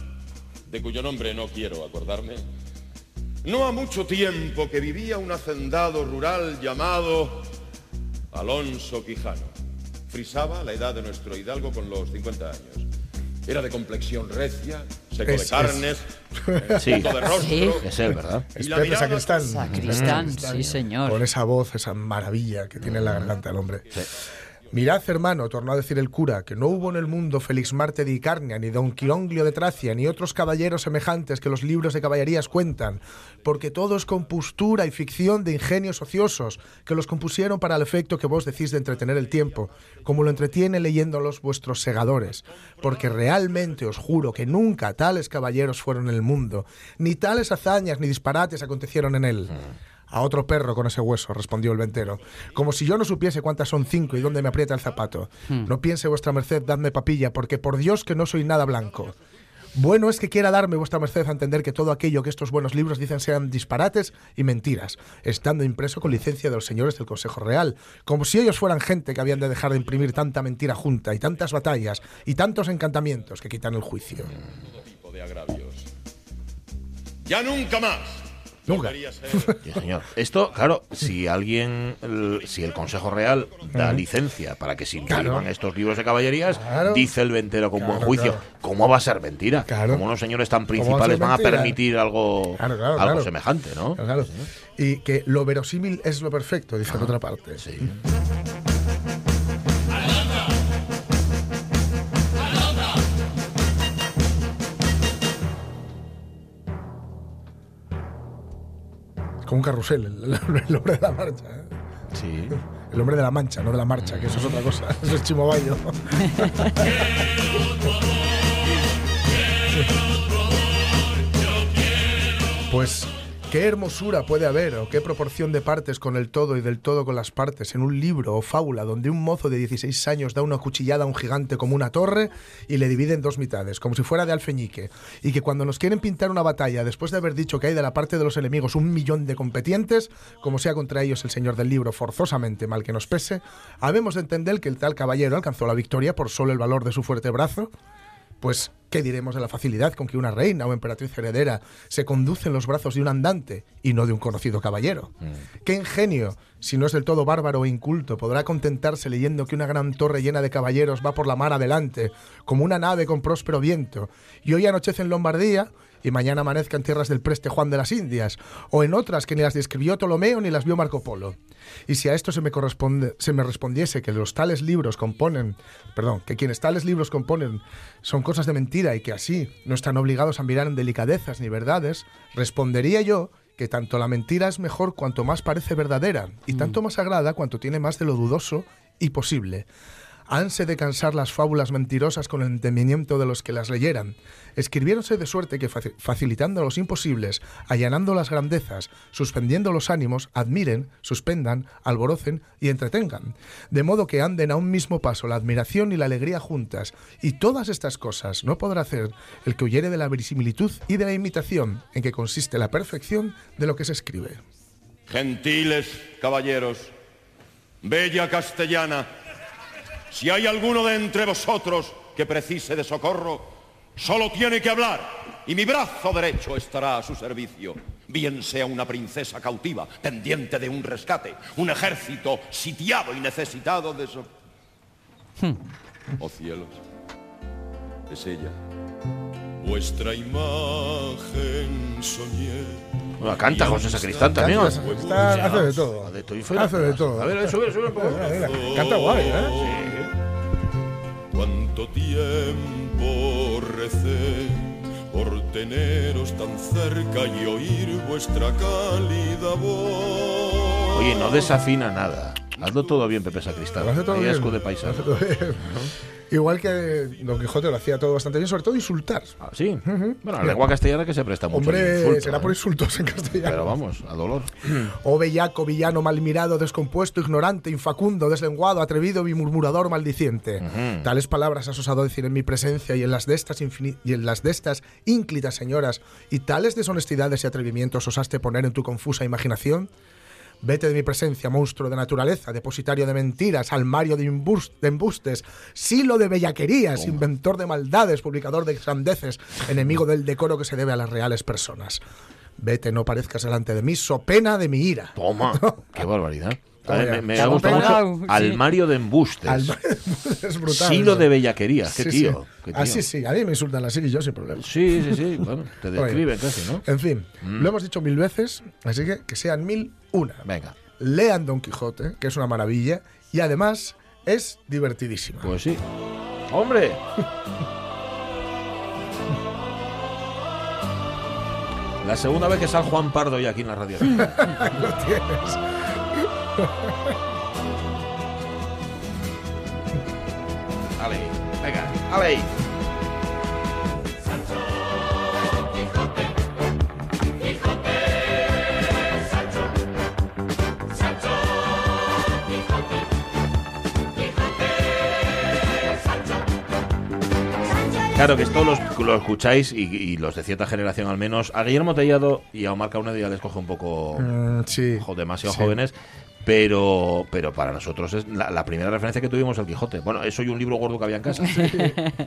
de cuyo nombre no quiero acordarme, no ha mucho tiempo que vivía un hacendado rural llamado Alonso Quijano. Frisaba la edad de nuestro hidalgo con los 50 años. Era de complexión recia, seco Es- de es- carnes, [LAUGHS] Sí. punto de rostro. Sí. Es él, ¿verdad? Es la Pepe mirada- Sacristán. Sacristán, sí, señor. Con esa voz, esa maravilla que tiene en la garganta el hombre. Mirad, hermano, tornó a decir el cura, que no hubo en el mundo Félix Marte de Icarnia, ni Don Quironglio de Tracia, ni otros caballeros semejantes que los libros de caballerías cuentan, porque todo es compostura y ficción de ingenios ociosos, que los compusieron para el efecto que vos decís de entretener el tiempo, como lo entretiene leyéndolos vuestros segadores, porque realmente os juro que nunca tales caballeros fueron en el mundo, ni tales hazañas ni disparates acontecieron en él. A otro perro con ese hueso, respondió el ventero. Como si yo no supiese cuántas son cinco y dónde me aprieta el zapato. No piense vuestra merced, dadme papilla, porque por Dios que no soy nada blanco. Bueno es que quiera darme vuestra merced a entender que todo aquello que estos buenos libros dicen sean disparates y mentiras, estando impreso con licencia de los señores del Consejo Real, como si ellos fueran gente que habían de dejar de imprimir tanta mentira junta y tantas batallas y tantos encantamientos que quitan el juicio. tipo de agravios. Ya nunca más. Nunca. Sí, señor. Esto, claro, si alguien, el- si el Consejo Real da licencia para que se impriman Claro. estos libros de caballerías, Claro. dice el ventero con buen juicio, claro. ¿cómo va a ser mentira? Claro. ¿Cómo unos señores tan ¿Cómo va a ser principales van a permitir algo, Claro, claro, algo claro. semejante, no? Claro. Y que lo verosímil es lo perfecto, dice en otra parte. Sí. Como un carrusel, el, el- [LAUGHS] el hombre de la marcha. ¿eh? Sí. El hombre de la mancha, no de la marcha, que eso es otra cosa. [LAUGHS] Eso es Chimobayo. [LAUGHS] Pues, ¿qué hermosura puede haber o qué proporción de partes con el todo y del todo con las partes en un libro o fábula donde un mozo de 16 años da una cuchillada a un gigante como una torre y le divide en dos mitades, como si fuera de alfeñique? Y que cuando nos quieren pintar una batalla, después de haber dicho que hay de la parte de los enemigos un millón de competientes, como sea contra ellos el señor del libro, forzosamente mal que nos pese, habemos de entender que el tal caballero alcanzó la victoria por solo el valor de su fuerte brazo. Pues, ¿qué diremos de la facilidad con que una reina o emperatriz heredera se conduce en los brazos de un andante y no de un conocido caballero? ¿Qué ingenio, si no es del todo bárbaro e inculto, podrá contentarse leyendo que una gran torre llena de caballeros va por la mar adelante, como una nave con próspero viento, y hoy anochece en Lombardía y mañana amanezca en tierras del preste Juan de las Indias, o en otras que ni las describió Ptolomeo ni las vio Marco Polo? Y si a esto se me, corresponde, se me respondiese que los tales libros componen, perdón, que quienes tales libros componen son cosas de mentira y que así no están obligados a mirar en delicadezas ni verdades, respondería yo que tanto la mentira es mejor cuanto más parece verdadera y tanto más agrada cuanto tiene más de lo dudoso y posible. Hanse de cansar las fábulas mentirosas con el entendimiento de los que las leyeran. Escribiéronse de suerte que faci- facilitando los imposibles, allanando las grandezas, suspendiendo los ánimos, admiren, suspendan, alborocen y entretengan. De modo que anden a un mismo paso la admiración y la alegría juntas. Y todas estas cosas no podrá hacer el que huyere de la verisimilitud y de la imitación, en que consiste la perfección de lo que se escribe. Gentiles caballeros, Bella castellana, si hay alguno de entre vosotros que precise de socorro, solo tiene que hablar y mi brazo derecho estará a su servicio. Bien sea una princesa cautiva, pendiente de un rescate, un ejército sitiado y necesitado de so... Oh cielos, es ella. Vuestra imagen soñé. Bueno, canta José Sacristán también. Canta, Sacristán, hace de todo. Hace de todo. A ver, sube, sube un poco. Canta guay, ¿eh? Tiempo recé por teneros tan cerca y oír vuestra cálida voz. Oye, no desafina nada. Hazlo todo bien, Pepe Sacristán. Escude Lo paisano. Igual que Don Quijote lo hacía todo bastante bien, sobre todo insultar. Ah, sí. Bueno, la lengua castellana que se presta mucho. Hombre, insulto, será ¿eh? por insultos en castellano. Pero vamos, a dolor. [CLEARS THROAT] Oh bellaco, villano, mal mirado, descompuesto, ignorante, infacundo, deslenguado, atrevido, bimurmurador, maldiciente. Tales palabras has osado decir en mi presencia y en las de estas y en las de estas ínclitas señoras, y tales deshonestidades y atrevimientos osaste poner en tu confusa imaginación. Vete de mi presencia, monstruo de naturaleza, depositario de mentiras, almario de, embustes, silo de bellaquerías, inventor de maldades, publicador de grandeces, enemigo del decoro que se debe a las reales personas. Vete, no parezcas delante de mí, so pena de mi ira. Toma, [LAUGHS] qué barbaridad. A Toma ver, ya. me, ha gustado mucho. sí. Almario de embustes. Alma- es brutal. Silo eso. de bellaquería. Qué Sí, tío. sí. qué Ah, tío. sí, sí. A mí me insultan así y yo sin problema. Sí, sí, sí. Bueno, te [LAUGHS] Oye, describen casi, ¿no? En fin, Mm. lo hemos dicho mil veces, así que que sean mil una. Venga. Lean Don Quijote, que es una maravilla, y además es divertidísima. Pues sí. ¡Hombre! [LAUGHS] La segunda vez que sale Juan Pardo y aquí en la radio. [LAUGHS] Lo tienes. Ale, venga, ale. Claro que esto los- lo escucháis y, y los de cierta generación al menos. A Guillermo Tellado y a Omar Cauna ya les coge un poco Mm, sí. jo- demasiado Sí. jóvenes. Pero, pero para nosotros es la, la primera referencia que tuvimos el Quijote. Bueno, eso y un libro gordo que había en casa.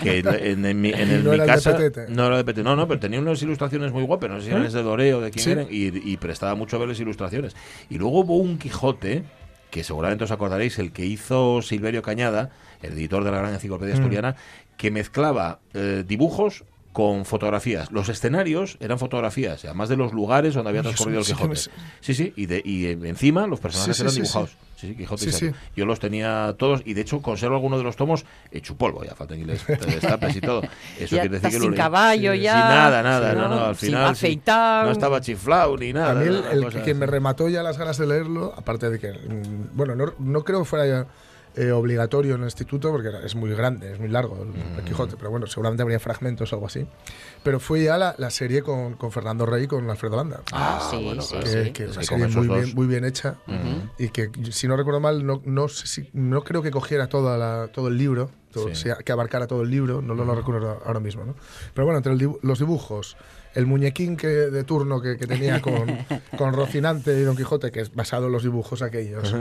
que en, en mi, en el- no mi era de. Petete. No era de Petete. No, no, pero tenía unas ilustraciones muy guapas. No sé si eran ¿Eh? de Doreo, de quién Sí. eran. Y, y prestaba mucho a ver las ilustraciones. Y luego hubo un Quijote, que seguramente os acordaréis, el que hizo Silverio Cañada, el editor de la Gran Enciclopedia Mm. Asturiana, que mezclaba eh, dibujos con fotografías. Los escenarios eran fotografías, además de los lugares donde había transcurrido el Quijote. Sí, sí, y, de, y eh, encima los personajes Sí, sí, eran sí, dibujados. sí. Sí, sí, Quijote Sí, y. Yo los tenía todos y de hecho conservo algunos de los tomos hecho polvo, ya faltan que les destapes y todo. Eso Ya quiere decir que lo sin leí. caballo Sí, ya. Sin nada, nada, Sí, no, no, ¿no? al Sin final sí, afeitado. no estaba chiflado ni nada. A mí el, que me remató ya las ganas de leerlo, aparte de que, mm, bueno, no, no creo que fuera ya, eh, obligatorio en el instituto porque es muy grande, es muy largo el, Mm. el Quijote, pero bueno, seguramente habría fragmentos o algo así. Pero fue ya la, la serie con, con Fernando Rey y con Alfredo Landa. Ah, sí, sí, que, sí. que es Es una serie muy bien, muy bien hecha Ujú. y que, si no recuerdo mal, no, no, sé si, no creo que cogiera toda la- todo el libro, todo- Sí. sea- que abarcara todo el libro, no lo, lo recuerdo ahora mismo. ¿no? Pero bueno, entre el los dibujos, el muñequín que, de turno que, que tenía con, [LAUGHS] con Rocinante y Don Quijote, que es basado en los dibujos aquellos,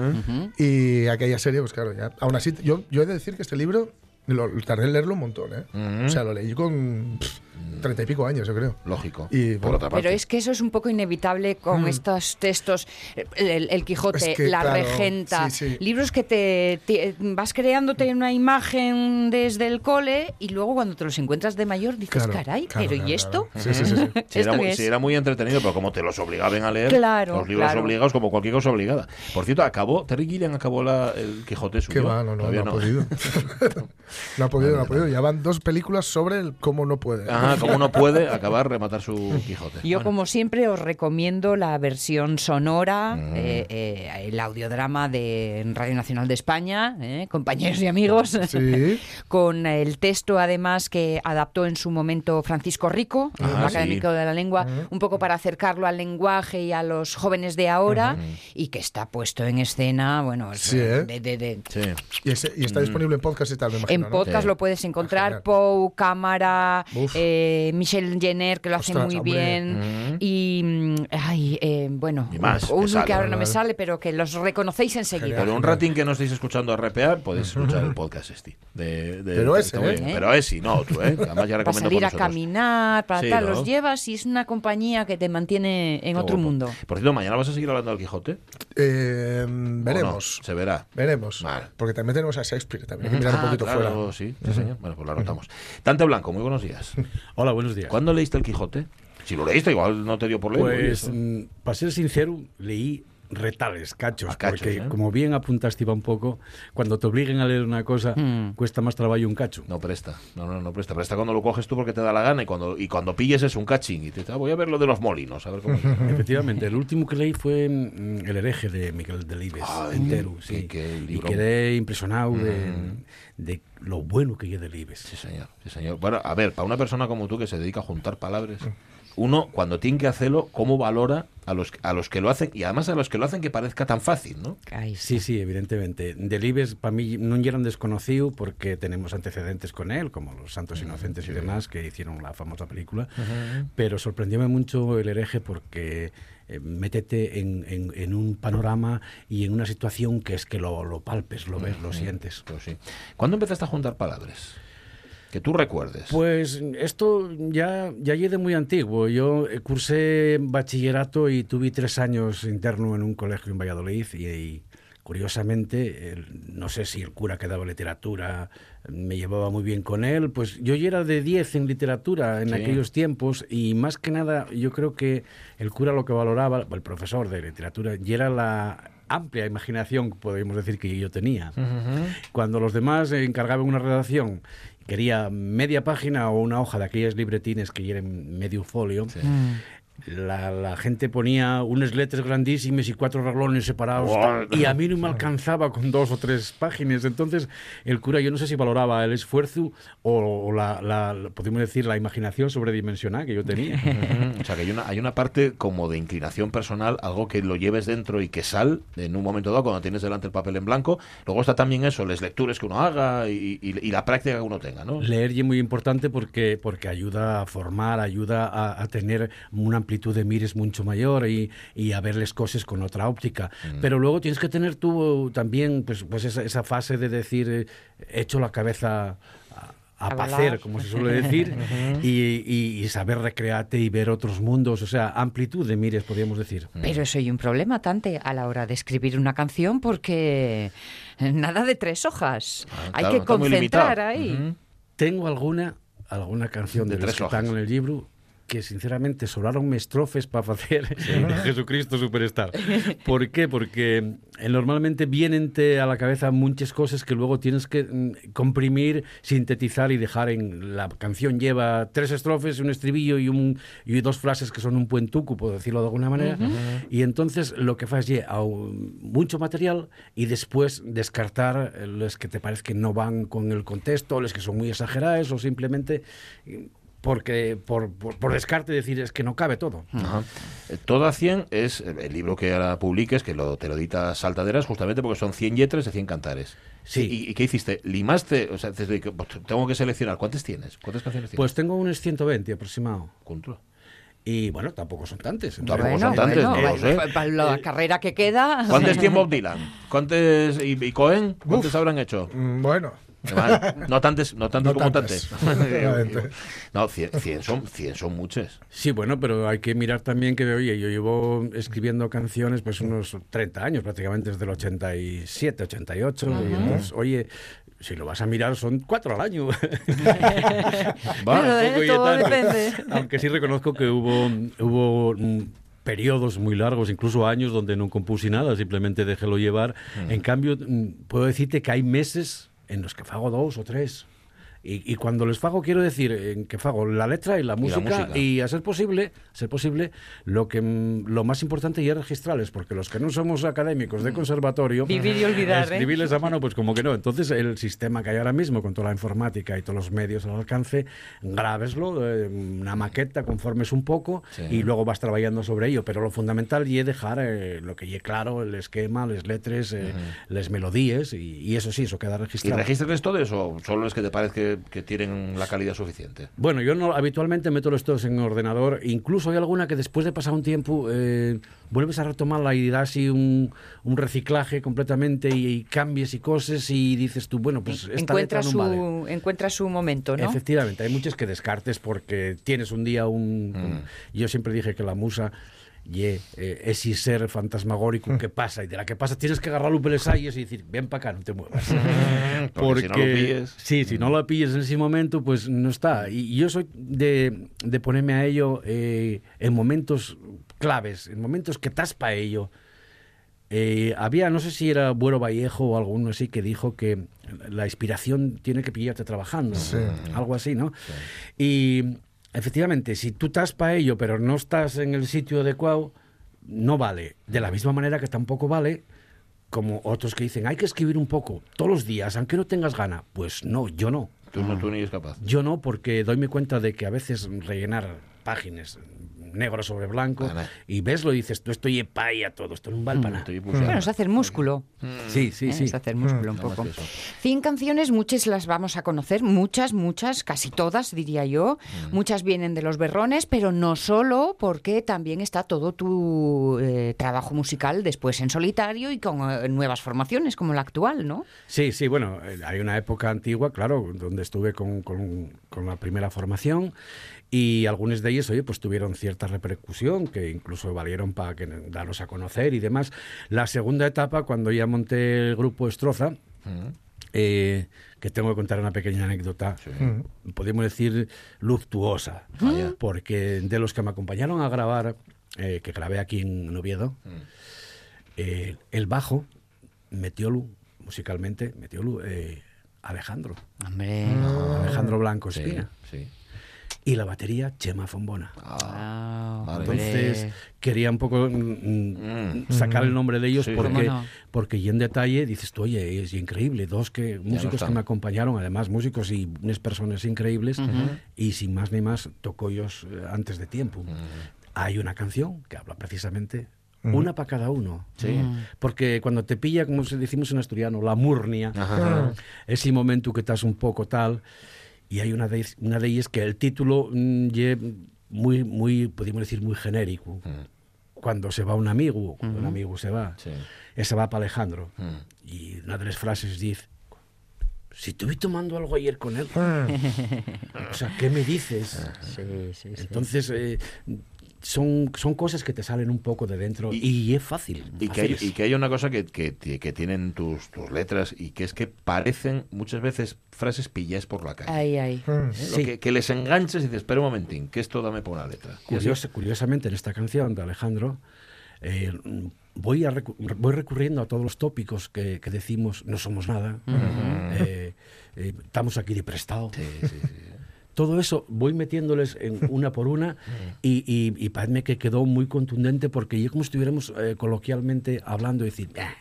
y aquella serie, pues claro, ya. Aún así, yo, yo he de decir que este libro lo, tardé en leerlo un montón, ¿eh? O sea, lo leí con pff, treinta y pico años, yo creo. Lógico. Y, Por otra parte. Pero es que eso es un poco inevitable con Mm. estos textos, el, el- Quijote, Es que, la claro, regenta, sí, sí. libros que te, te- vas creándote una imagen desde el cole y luego cuando te los encuentras de mayor dices, Claro, caray, claro, pero claro, ¿y esto? claro. Sí, sí, sí, sí. [LAUGHS] Era, ¿Esto muy, qué era muy entretenido, pero como te los obligaban a leer, Claro, los libros claro. obligados, como cualquier cosa obligada. Por cierto, acabó, Terry Gilliam acabó la, el Quijote suyo. Que va, no, [LAUGHS] no, ha podido. no ha podido, no ha podido. Ya van dos películas sobre el cómo no puede. Ajá, como no puede acabar rematar su Quijote. Yo, Bueno, como siempre, os recomiendo la versión sonora, Mm. eh, eh, el audiodrama de Radio Nacional de España, eh, compañeros y amigos, Sí. [LAUGHS] con el texto, además, que adaptó en su momento Francisco Rico, Ah, un académico sí. de la lengua, un poco para acercarlo al lenguaje y a los jóvenes de ahora, y que está puesto en escena, bueno, es, Sí, ¿eh? de- de- de- sí. Y, ese- y está disponible en podcast y tal, me imagino. en ¿no? podcast Sí. lo puedes Ah, encontrar. Pou, Cámara, eh, Michel Jenner, que lo hace Ostras, muy hombre. bien. Y, mm, ay, eh, bueno, Y más, que uno que, ahora no me sale, pero que los reconocéis enseguida. Pero un ratín que no estéis escuchando a RPA, podéis escuchar el podcast este. De, de- Pero ese, de- ¿eh? Pero ese, no otro, ¿eh? Además ya para recomiendo salir con a caminar, para Sí, tal, ¿no? los llevas y es una compañía que te mantiene en Qué otro guapo. mundo. Por cierto, mañana vas a seguir hablando del Quijote. Eh, veremos. Se verá. Veremos. Vale. Porque también tenemos a Shakespeare, también hay que mirar Ah, un poquito claro, fuera. Sí, sí, señor. Bueno, pues lo anotamos. Tante Blanco, muy buenos días. [LAUGHS] Hola, buenos días. ¿Cuándo leíste el Quijote? Si lo leíste, igual no te dio por leerlo. y Pues, mm, para ser sincero, leí retales, cachos, A cachos, porque ¿eh? como bien apuntaste Iba un poco, cuando te obliguen a leer una cosa, Mm. cuesta más trabajo un cacho. No presta, no, no, no presta. Presta cuando lo coges tú porque te da la gana y cuando, y cuando pilles es un cachín y te dices, "Ah, voy a ver lo de los molinos, a ver cómo es". [LAUGHS] Efectivamente, el último que leí fue mm, El hereje de Miguel Delibes, entero, sí. qué y libro. quedé impresionado Mm. de lo bueno que es Delibes. Sí, señor, sí, señor. Bueno, a ver, para una persona como tú que se dedica a juntar palabras, uno cuando tiene que hacerlo, ¿cómo valora a los, a los que lo hacen? Y además a los que lo hacen que parezca tan fácil, ¿no? Sí, sí, evidentemente. Delibes para mí no era un desconocido porque tenemos antecedentes con él, como Los Santos Inocentes y demás, que hicieron la famosa película. Pero sorprendióme mucho el hereje porque eh, métete en, en- en un panorama y en una situación que es que lo, lo palpes, lo ves, lo sientes. Pues sí. ¿Cuándo empezaste a juntar palabras? Que tú recuerdes. Pues esto ya, ya llegué muy antiguo. Yo eh, cursé bachillerato y tuve tres años interno en un colegio en Valladolid y, y, curiosamente, el- no sé si el cura que daba literatura me llevaba muy bien con él, pues yo ya era de 10 en literatura en Sí. aquellos tiempos y más que nada yo creo que el cura lo que valoraba, el profesor de literatura, y era la amplia imaginación, podríamos decir, que yo tenía. Cuando los demás encargaban una redacción, quería media página o una hoja de aquellas libretines que eran medio folio, la, la gente ponía unas letras grandísimas y cuatro renglones separados y a mí no me alcanzaba con dos o tres páginas. Entonces el cura yo no sé si valoraba el esfuerzo o, o la, la- podemos decir, la imaginación sobredimensionada que yo tenía. [LAUGHS] O sea, que hay una, hay una parte como de inclinación personal, algo que lo lleves dentro y que sal en un momento dado cuando tienes delante el papel en blanco. Luego está también eso, las lecturas que uno haga y, y- y la práctica que uno tenga, ¿no? Leer es muy importante porque, porque ayuda a formar, ayuda a, a tener una amplitud de mires mucho mayor y, y a ver las cosas con otra óptica. Pero luego tienes que tener tú también pues, pues esa, esa fase de decir, eh, hecho la cabeza a, pacer, como se suele decir, [LAUGHS] y, y- y saber recrearte y ver otros mundos, o sea, amplitud de mires, podríamos decir. Pero eso hay un problema, Tante, a la hora de escribir una canción, porque nada de tres hojas. Ah, hay claro, que muy limitado. concentrar ahí. Tengo alguna alguna canción De de, tres que están hojas. en el libro que sinceramente sobraronme estrofes para hacer [LAUGHS] Jesucristo Superstar. ¿Por qué? Porque eh, normalmente vienen te a la cabeza muchas cosas que luego tienes que mm, comprimir, sintetizar y dejar en... La canción lleva tres estrofes, un estribillo y, un, y dos frases que son un puentuco, por decirlo de alguna manera. Y entonces lo que fas es mucho material y después descartar eh, los que te parece que no van con el contexto, los que son muy exagerados o simplemente eh, porque por, por, por descarte decir es que no cabe todo. Ajá. Eh, Todo a 100 es eh, el libro que ahora publiques, que lo, te lo edita Saltaderas, justamente porque son 100 letras de 100 cantares. Sí. ¿Y, y qué hiciste? ¿Limaste? O sea, dices, "Oye, que, pues, tengo que seleccionar. ¿Cuántas tienes? ¿Cuántas canciones tienes? Pues tengo unos 120 aproximado. Contra. Y bueno, tampoco son tantas. Tampoco Bueno, son tantas, bueno, no lo sé. pa- pa- la carrera que queda. ¿Cuántos [LAUGHS] tiene Bob Dylan? ¿Cuántos y, y Cohen? ¿Cuántos habrán hecho? Mm, Bueno, Vale. No tantos, no tantos No como tantos. [LAUGHS] efectivamente. no, 100, 100 son, 100 son muchas. Sí, bueno, pero hay que mirar también que, oye, yo llevo escribiendo canciones pues unos 30 años, prácticamente desde el 87, 88. y entonces, oye, si lo vas a mirar, son cuatro al año. [LAUGHS] ¿eh? Todo depende. Aunque sí reconozco que hubo, hubo mm, periodos muy largos, incluso años, donde no compuse nada, simplemente déjelo llevar. En cambio, mm, puedo decirte que hay meses en los que fago dous ou tres. Y, y cuando les fago, quiero decir en que fago la letra y la música, y, música. a ser posible, a ser posible, lo que mm, lo más importante ya es registrarles, porque los que no somos académicos de conservatorio, Vivir y olvidar, ¿eh? escribirles a mano, pues como que no. Entonces, el sistema que hay ahora mismo, con toda la informática y todos los medios al alcance, grábeslo, eh, una maqueta, conformes un poco, Sí. y luego vas trabajando sobre ello. Pero lo fundamental y dejar eh, lo que lle claro, el esquema, las letras, eh, las melodías, y, y eso sí, eso queda ¿Y registrado. regístrales todo eso solo es que te parece que, que tienen la calidad suficiente? Bueno, yo no, habitualmente meto los todos en ordenador. Incluso hay alguna que después de pasar un tiempo eh, vuelves a retomarla y das así un, un reciclaje completamente y, y cambies y cosas y dices tú, bueno, pues esta encuentra letra no su, vale. encuentra su momento, ¿no? Efectivamente, hay muchas que descartes porque tienes un día un... un- yo siempre dije que la musa ye, eh, ese ser fantasmagórico que pasa y de la que pasa tienes que agarrar los pelesayes y decir, ven para acá, no te muevas. [LAUGHS] Porque si no lo pilles- Sí, si no lo pilles en ese momento, pues no está. Y y yo soy de, de ponerme a ello eh, en momentos claves, en momentos que estás para ello. Eh, había, no sé si era Buero Vallejo o alguno así, que dijo que la inspiración tiene que pillarte trabajando. Sí. Algo así, ¿no? Y efectivamente, si tú estás para ello, pero no estás en el sitio adecuado, no vale. De la misma manera que tampoco vale como otros que dicen, hay que escribir un poco todos los días, aunque no tengas gana. Pues no, yo no. Tú no, tú ni eres capaz. Yo no, porque doyme cuenta de que a veces rellenar páginas negro sobre blanco y veslo y dices, tú estoy paya todo, esto no vale para nada. Bueno, es hacer músculo. Sí, sí, ¿eh? sí. Es hacer músculo un más poco. que eso. 100 canciones, muchas las vamos a conocer, muchas, muchas, casi todas, diría yo. Muchas vienen de los berrones, pero no solo, porque también está todo tu eh, trabajo musical después en solitario y con eh, nuevas formaciones como la actual, ¿no? Sí, sí, bueno, eh, hay una época antigua, claro, donde estuve con, con- con la primera formación y algunos de ellos, oye, pues tuvieron cierta repercusión, que incluso valieron para que darlos a conocer y demás. La segunda etapa, cuando ya monté el grupo Estroza, eh, que tengo que contar una pequeña anécdota, podemos decir luctuosa, Vaya. porque de los que me acompañaron a grabar, eh, que grabé aquí en Oviedo, eh, el bajo metiólu, musicalmente, metiólu eh, Alejandro. Hombre. Alejandro Blanco Sí, Espina. sí. Y la batería, Chema Fombona. Ah, Entonces hombre. quería un poco mm, mm, sacar el nombre de ellos Sí, porque, ¿Cómo no? porque y en detalle dices tú, oye, es increíble, dos que músicos que me acompañaron, además músicos y unas personas increíbles, y sin más ni más tocó ellos eh, antes de tiempo. Hay una canción que habla precisamente una para cada uno. Sí. Porque cuando te pilla, como decimos en asturiano, la murnia, Ajá. ese momento que estás un poco tal, y hay una de, una de ellas que el título mm, ye muy, muy, podríamos decir, muy genérico. Cuando se va un amigo, cuando un amigo se va, Sí. ese va para Alejandro. Mm. Y una de las frases dice, si estuve tomando algo ayer con él, o sea, ¿qué me dices? Sí, sí, sí. Entonces, eh, son, son cosas que te salen un poco de dentro y, es fácil. Y que, hay, y que hay una cosa que, que, que tienen tus, tus letras y que es que parecen muchas veces frases pilladas por la calle. Ay, ay. ¿Eh? Lo Sí. que, que les enganches y dices, espera un momentín, que esto dame por una letra. Curiosa- curiosamente, en esta canción de Alejandro, eh, voy, a recu- voy recurriendo a todos los tópicos que, que decimos, no somos nada, eh, eh, estamos aquí de prestado. Todo eso voy metiéndoles en [LAUGHS] una por una y, y, y parece que quedó muy contundente porque yo como estuviéramos eh, coloquialmente hablando decir, "Ah,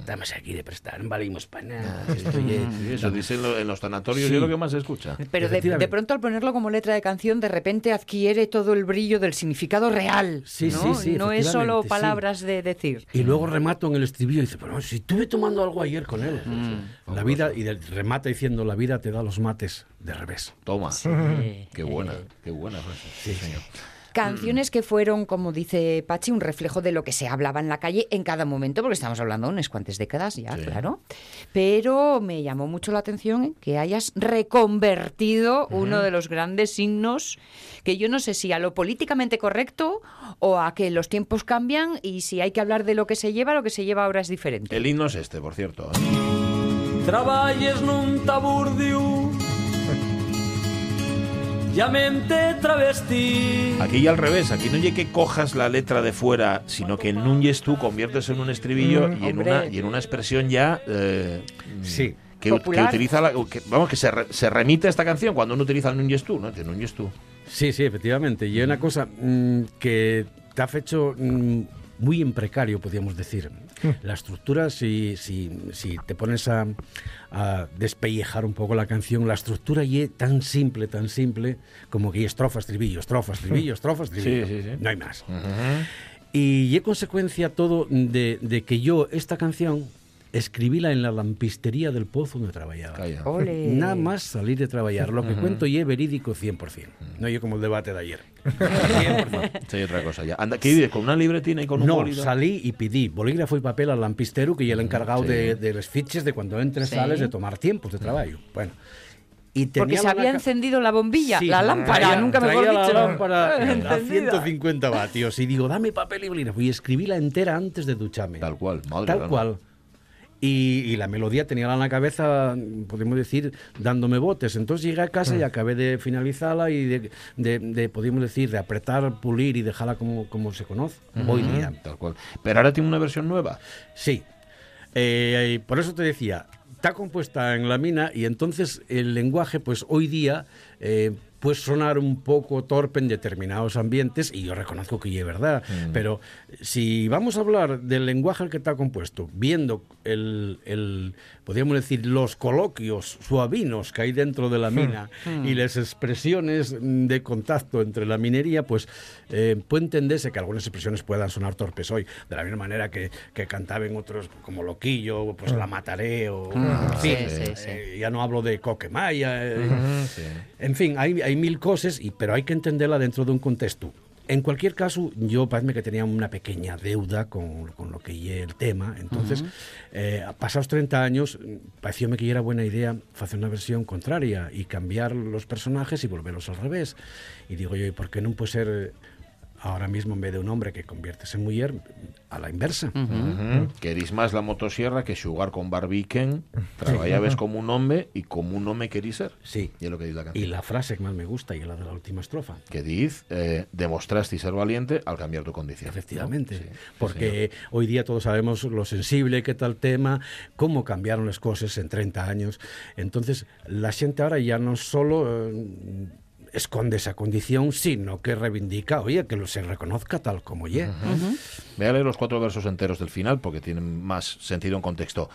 estamos aquí de prestar, no valimos para nada. esto ye- Sí, eso dicen lo- en los tanatorios Sí. es lo que más se escucha. Pero de, de pronto al ponerlo como letra de canción, de repente adquiere todo el brillo del significado real. Sí, ¿no? sí, sí, No es solo palabras de decir. Y luego remato en el estribillo y dice, pero si estuve tomando algo ayer con él. Mm. La vida, y de- remata diciendo, la vida te da los mates de revés. Toma. Qué buena, qué buena frase. Sí, señor. Canciones que fueron, como dice Pachi, un reflejo de lo que se hablaba en la calle en cada momento, porque estamos hablando de unas cuantas décadas ya, claro. Pero me llamó mucho la atención que hayas reconvertido uno de los grandes signos, que yo no sé si a lo políticamente correcto o a que los tiempos cambian y si hay que hablar de lo que se lleva, lo que se lleva ahora es diferente. El himno es este, por cierto. ¿eh? Traballes nun taburdiu Llamente travesti Aquí y al revés, aquí no llegue que cojas la letra de fuera, sino que núñez tú, conviertes en un estribillo Mm, y, en una, y en una expresión ya... eh, Sí. que, utiliza la, que, vamos que se, re- se remite a esta canción cuando uno utiliza el Núñez tú, ¿no? Núñez tú. Sí, sí, efectivamente. Y hay una cosa mm, que te ha hecho mm, muy en precario, podríamos decir. La estructura, si, si, si te pones a, a despellejar un poco la canción, la estructura y es tan simple, tan simple, como que hay estrofas, estribillo, estrofas, estribillo, estrofas, estribillo. Sí, sí, sí. No hay más. Y es consecuencia todo de, de que yo esta canción escribíla en la lampistería del pozo donde trabajaba. Ole. Nada más salir de trabajar. Lo que Ujú. cuento y es verídico 100%. No yo como el debate de ayer. [LAUGHS] Sí, otra cosa ya. Anda, ¿qué vives? ¿Con una libretina y con un No, boli? salí y pedí bolígrafo y papel al lampistero, que ya el encargado sí. de, de los fiches de cuando entres, Sí. sales, de tomar tiempos de trabajo. Bueno. Y Porque se la había encendido la bombilla, Sí, la lámpara, traía- nunca mejor dicho. [LAUGHS] la lámpara a Encendida. 150 vatios. Y digo, dame papel y bolígrafo. Y escribí la entera antes de ducharme. Tal cual, madre Tal mía. Y, y la melodía tenía en la cabeza, podemos decir, dándome botes. Entonces llegué a casa y Mm. acabé de finalizarla y de, de, de, podemos decir, de apretar, pulir y dejarla como, como se conoce hoy día. Tal cual. Pero ahora tiene una versión nueva. Sí. Eh, por eso te decía, está compuesta en la mina y entonces el lenguaje, pues hoy día, eh, puede sonar un poco torpe en determinados ambientes y yo reconozco que es verdad. Mm. Pero si vamos a hablar del lenguaje al que está compuesto, viendo el, el, podríamos decir, los coloquios suavinos que hay dentro de la mina Hmm. y las expresiones mm, de contacto entre la minería, pues eh, puede entenderse que algunas expresiones puedan sonar torpes hoy, de la misma manera que, que cantaban otros como Loquillo, pues La Mataré, o Mm. en fin, Sí, sí, sí. eh, ya no hablo de Coquemaya, eh, en fin, hay, hay mil cosas, y, pero hay que entenderla dentro de un contexto. En cualquier caso, yo parece que tenía una pequeña deuda con, con lo que es el tema. Entonces, Ujú. eh, pasados 30 años, parecióme que era buena idea hacer una versión contraria y cambiar los personajes y volverlos al revés. Y digo yo, ¿y por qué no puede ser ahora mismo en vez de un hombre que conviertes en mujer, a la inversa? Ujú. Querís más la motosierra que xugar con barbiquen, trabajabes como un hombre y como un hombre querís ser. Sí. Y es lo que dice la canción. Y la frase que más me gusta y es la de la última estrofa. Que dice, eh, demostraste ser valiente al cambiar tu condición. Efectivamente, ¿no? Sí, sí, porque hoy día todos sabemos lo sensible que el tema, cómo cambiaron las cosas en 30 años. Entonces, la gente ahora ya no solo eh, esconde esa condición, sino que reivindica, oye, que lo se reconozca tal como ya. Voy a leer los cuatro versos enteros del final porque tienen más sentido en contexto.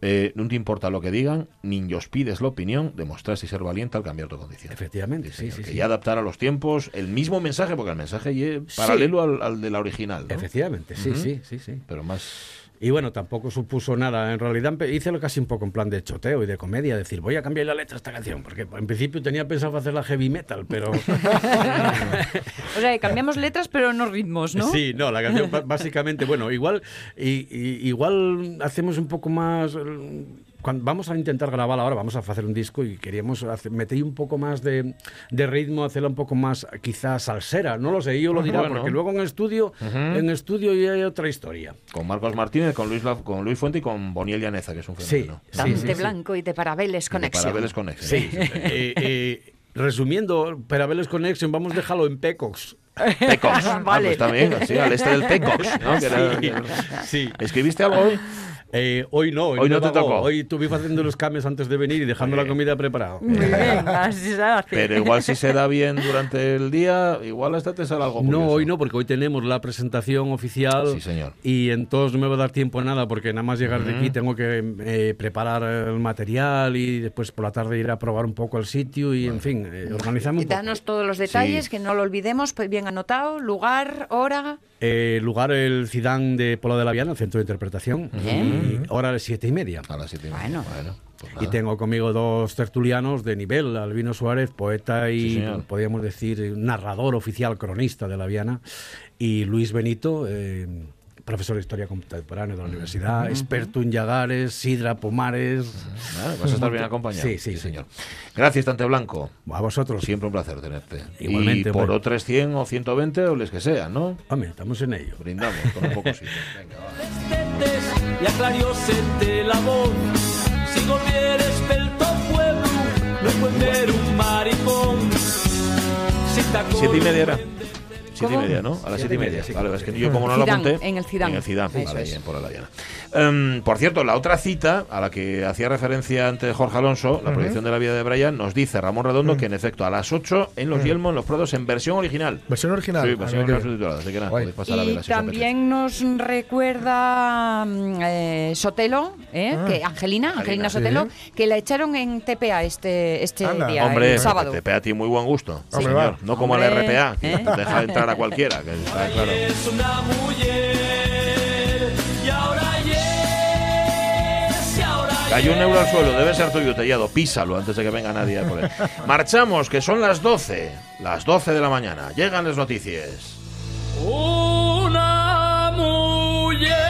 Eh, no te importa lo que digan, ni os pides la opinión, demostraste ser valiente al cambiar tu condición. Efectivamente, sí, sí, que sí. ya adaptar a los tiempos el mismo mensaje, porque el mensaje es paralelo al, al de la original. ¿no? Efectivamente, sí, sí, sí, sí. Pero más... Y bueno, tampoco supuso nada. En realidad hice lo casi un poco en plan de choteo y de comedia, decir, voy a cambiar la letra de esta canción, porque en principio tenía pensado hacerla heavy metal, pero... [LAUGHS] O sea, cambiamos letras, pero no ritmos, ¿no? Sí, no, la canción básicamente, bueno, igual, y, y- igual hacemos un poco más. Cuando vamos a intentar grabar ahora, vamos a hacer un disco y queríamos hacer- meter un poco más de, de ritmo, hacerla un poco más quizás salsera, no lo sé, yo lo dirá, Bueno. porque luego en estudio, en estudio ya hay otra historia. Con Marcos Martínez, con Luis, con Luis Fuente y con Boniel Llaneza, que es un Sí, fenómeno. Dante Blanco y de Parabeles Conexión. Parabeles Connection. Sí, eh, eh, resumiendo, Parabeles Connection, vamos a dejarlo en Pecox. Pecox. [LAUGHS] Ah, pues sí, al este del Pecox, ¿no? [LAUGHS] Que era- Sí, sí. ¿Escribiste algo hoy? Eh, hoy no, hoy, no te tocó. Hoy estuve haciendo los cambios antes de venir y dejando la comida preparada. Muy bien, así se hace. Pero igual si se da bien durante el día, igual hasta te sale algo No, curioso. hoy no, porque hoy tenemos la presentación oficial. Sí, señor. Y entonces no me va a dar tiempo a nada, porque nada más llegar de aquí tengo que eh, preparar el material y después por la tarde ir a probar un poco el sitio y, en fin, eh, organizamos Y un poco. danos todos los detalles, Sí. que no lo olvidemos, pues bien anotado, lugar, hora. Eh, lugar el Cidán de Polo de la Viana, el centro de interpretación. Bien. Y hora a las siete y media. A las siete y Bueno. pues y tengo conmigo dos tertulianos de nivel, Albino Suárez, poeta y, Sí, podríamos decir, narrador oficial, cronista de la Viana, y Luis Benito, eh, profesor de Historia Contemporánea de la Universidad, Ujú. experto en Yagares, Sidra, Pomares... Vas a estar bien acompañado. Sí, sí, señor. Gracias, Tante Blanco. A vosotros. Siempre un placer tenerte. Igualmente, Y por hombre. otros 100 o 120 o les que sea, ¿no? Hombre, estamos en ello. Brindamos con un poco. [LAUGHS] Si te Siete y media era. Siete y media, ¿no? A las siete Siete y y media. sí. Vale, es que yo como no lo apunté. en el Zidane. En el Eso vale, es. ahí en por la Diana. Em, por cierto, la otra cita a la que hacía referencia antes Jorge Alonso, la proyección de la vida de Brian, nos dice Ramón Redondo que en efecto a las 8 en Los Yelmos, en Los Prados, en versión original. Versión original. Sí, Ah, versión original bien. subtitulada, así que nada, podéis pasar a Y verla si también nos recuerda mm, eh, Sotelo, ¿eh? Ah. que Angelina, Angelina sí. Sotelo, que la echaron en TPA este, este Anda. día, Hombre, el sábado. te a ti muy buen gusto, Hombre, señor. No como Hombre, el RPA, que ¿eh? deja entrar para cualquiera, que está claro. Es una mujer, y ahora Cayó un euro al suelo, debe ser tuyo, Tellado. Písalo antes de que venga nadie a por él. [LAUGHS] Marchamos, que son las 12. Las 12 de la mañana. Llegan las noticias. Una mujer.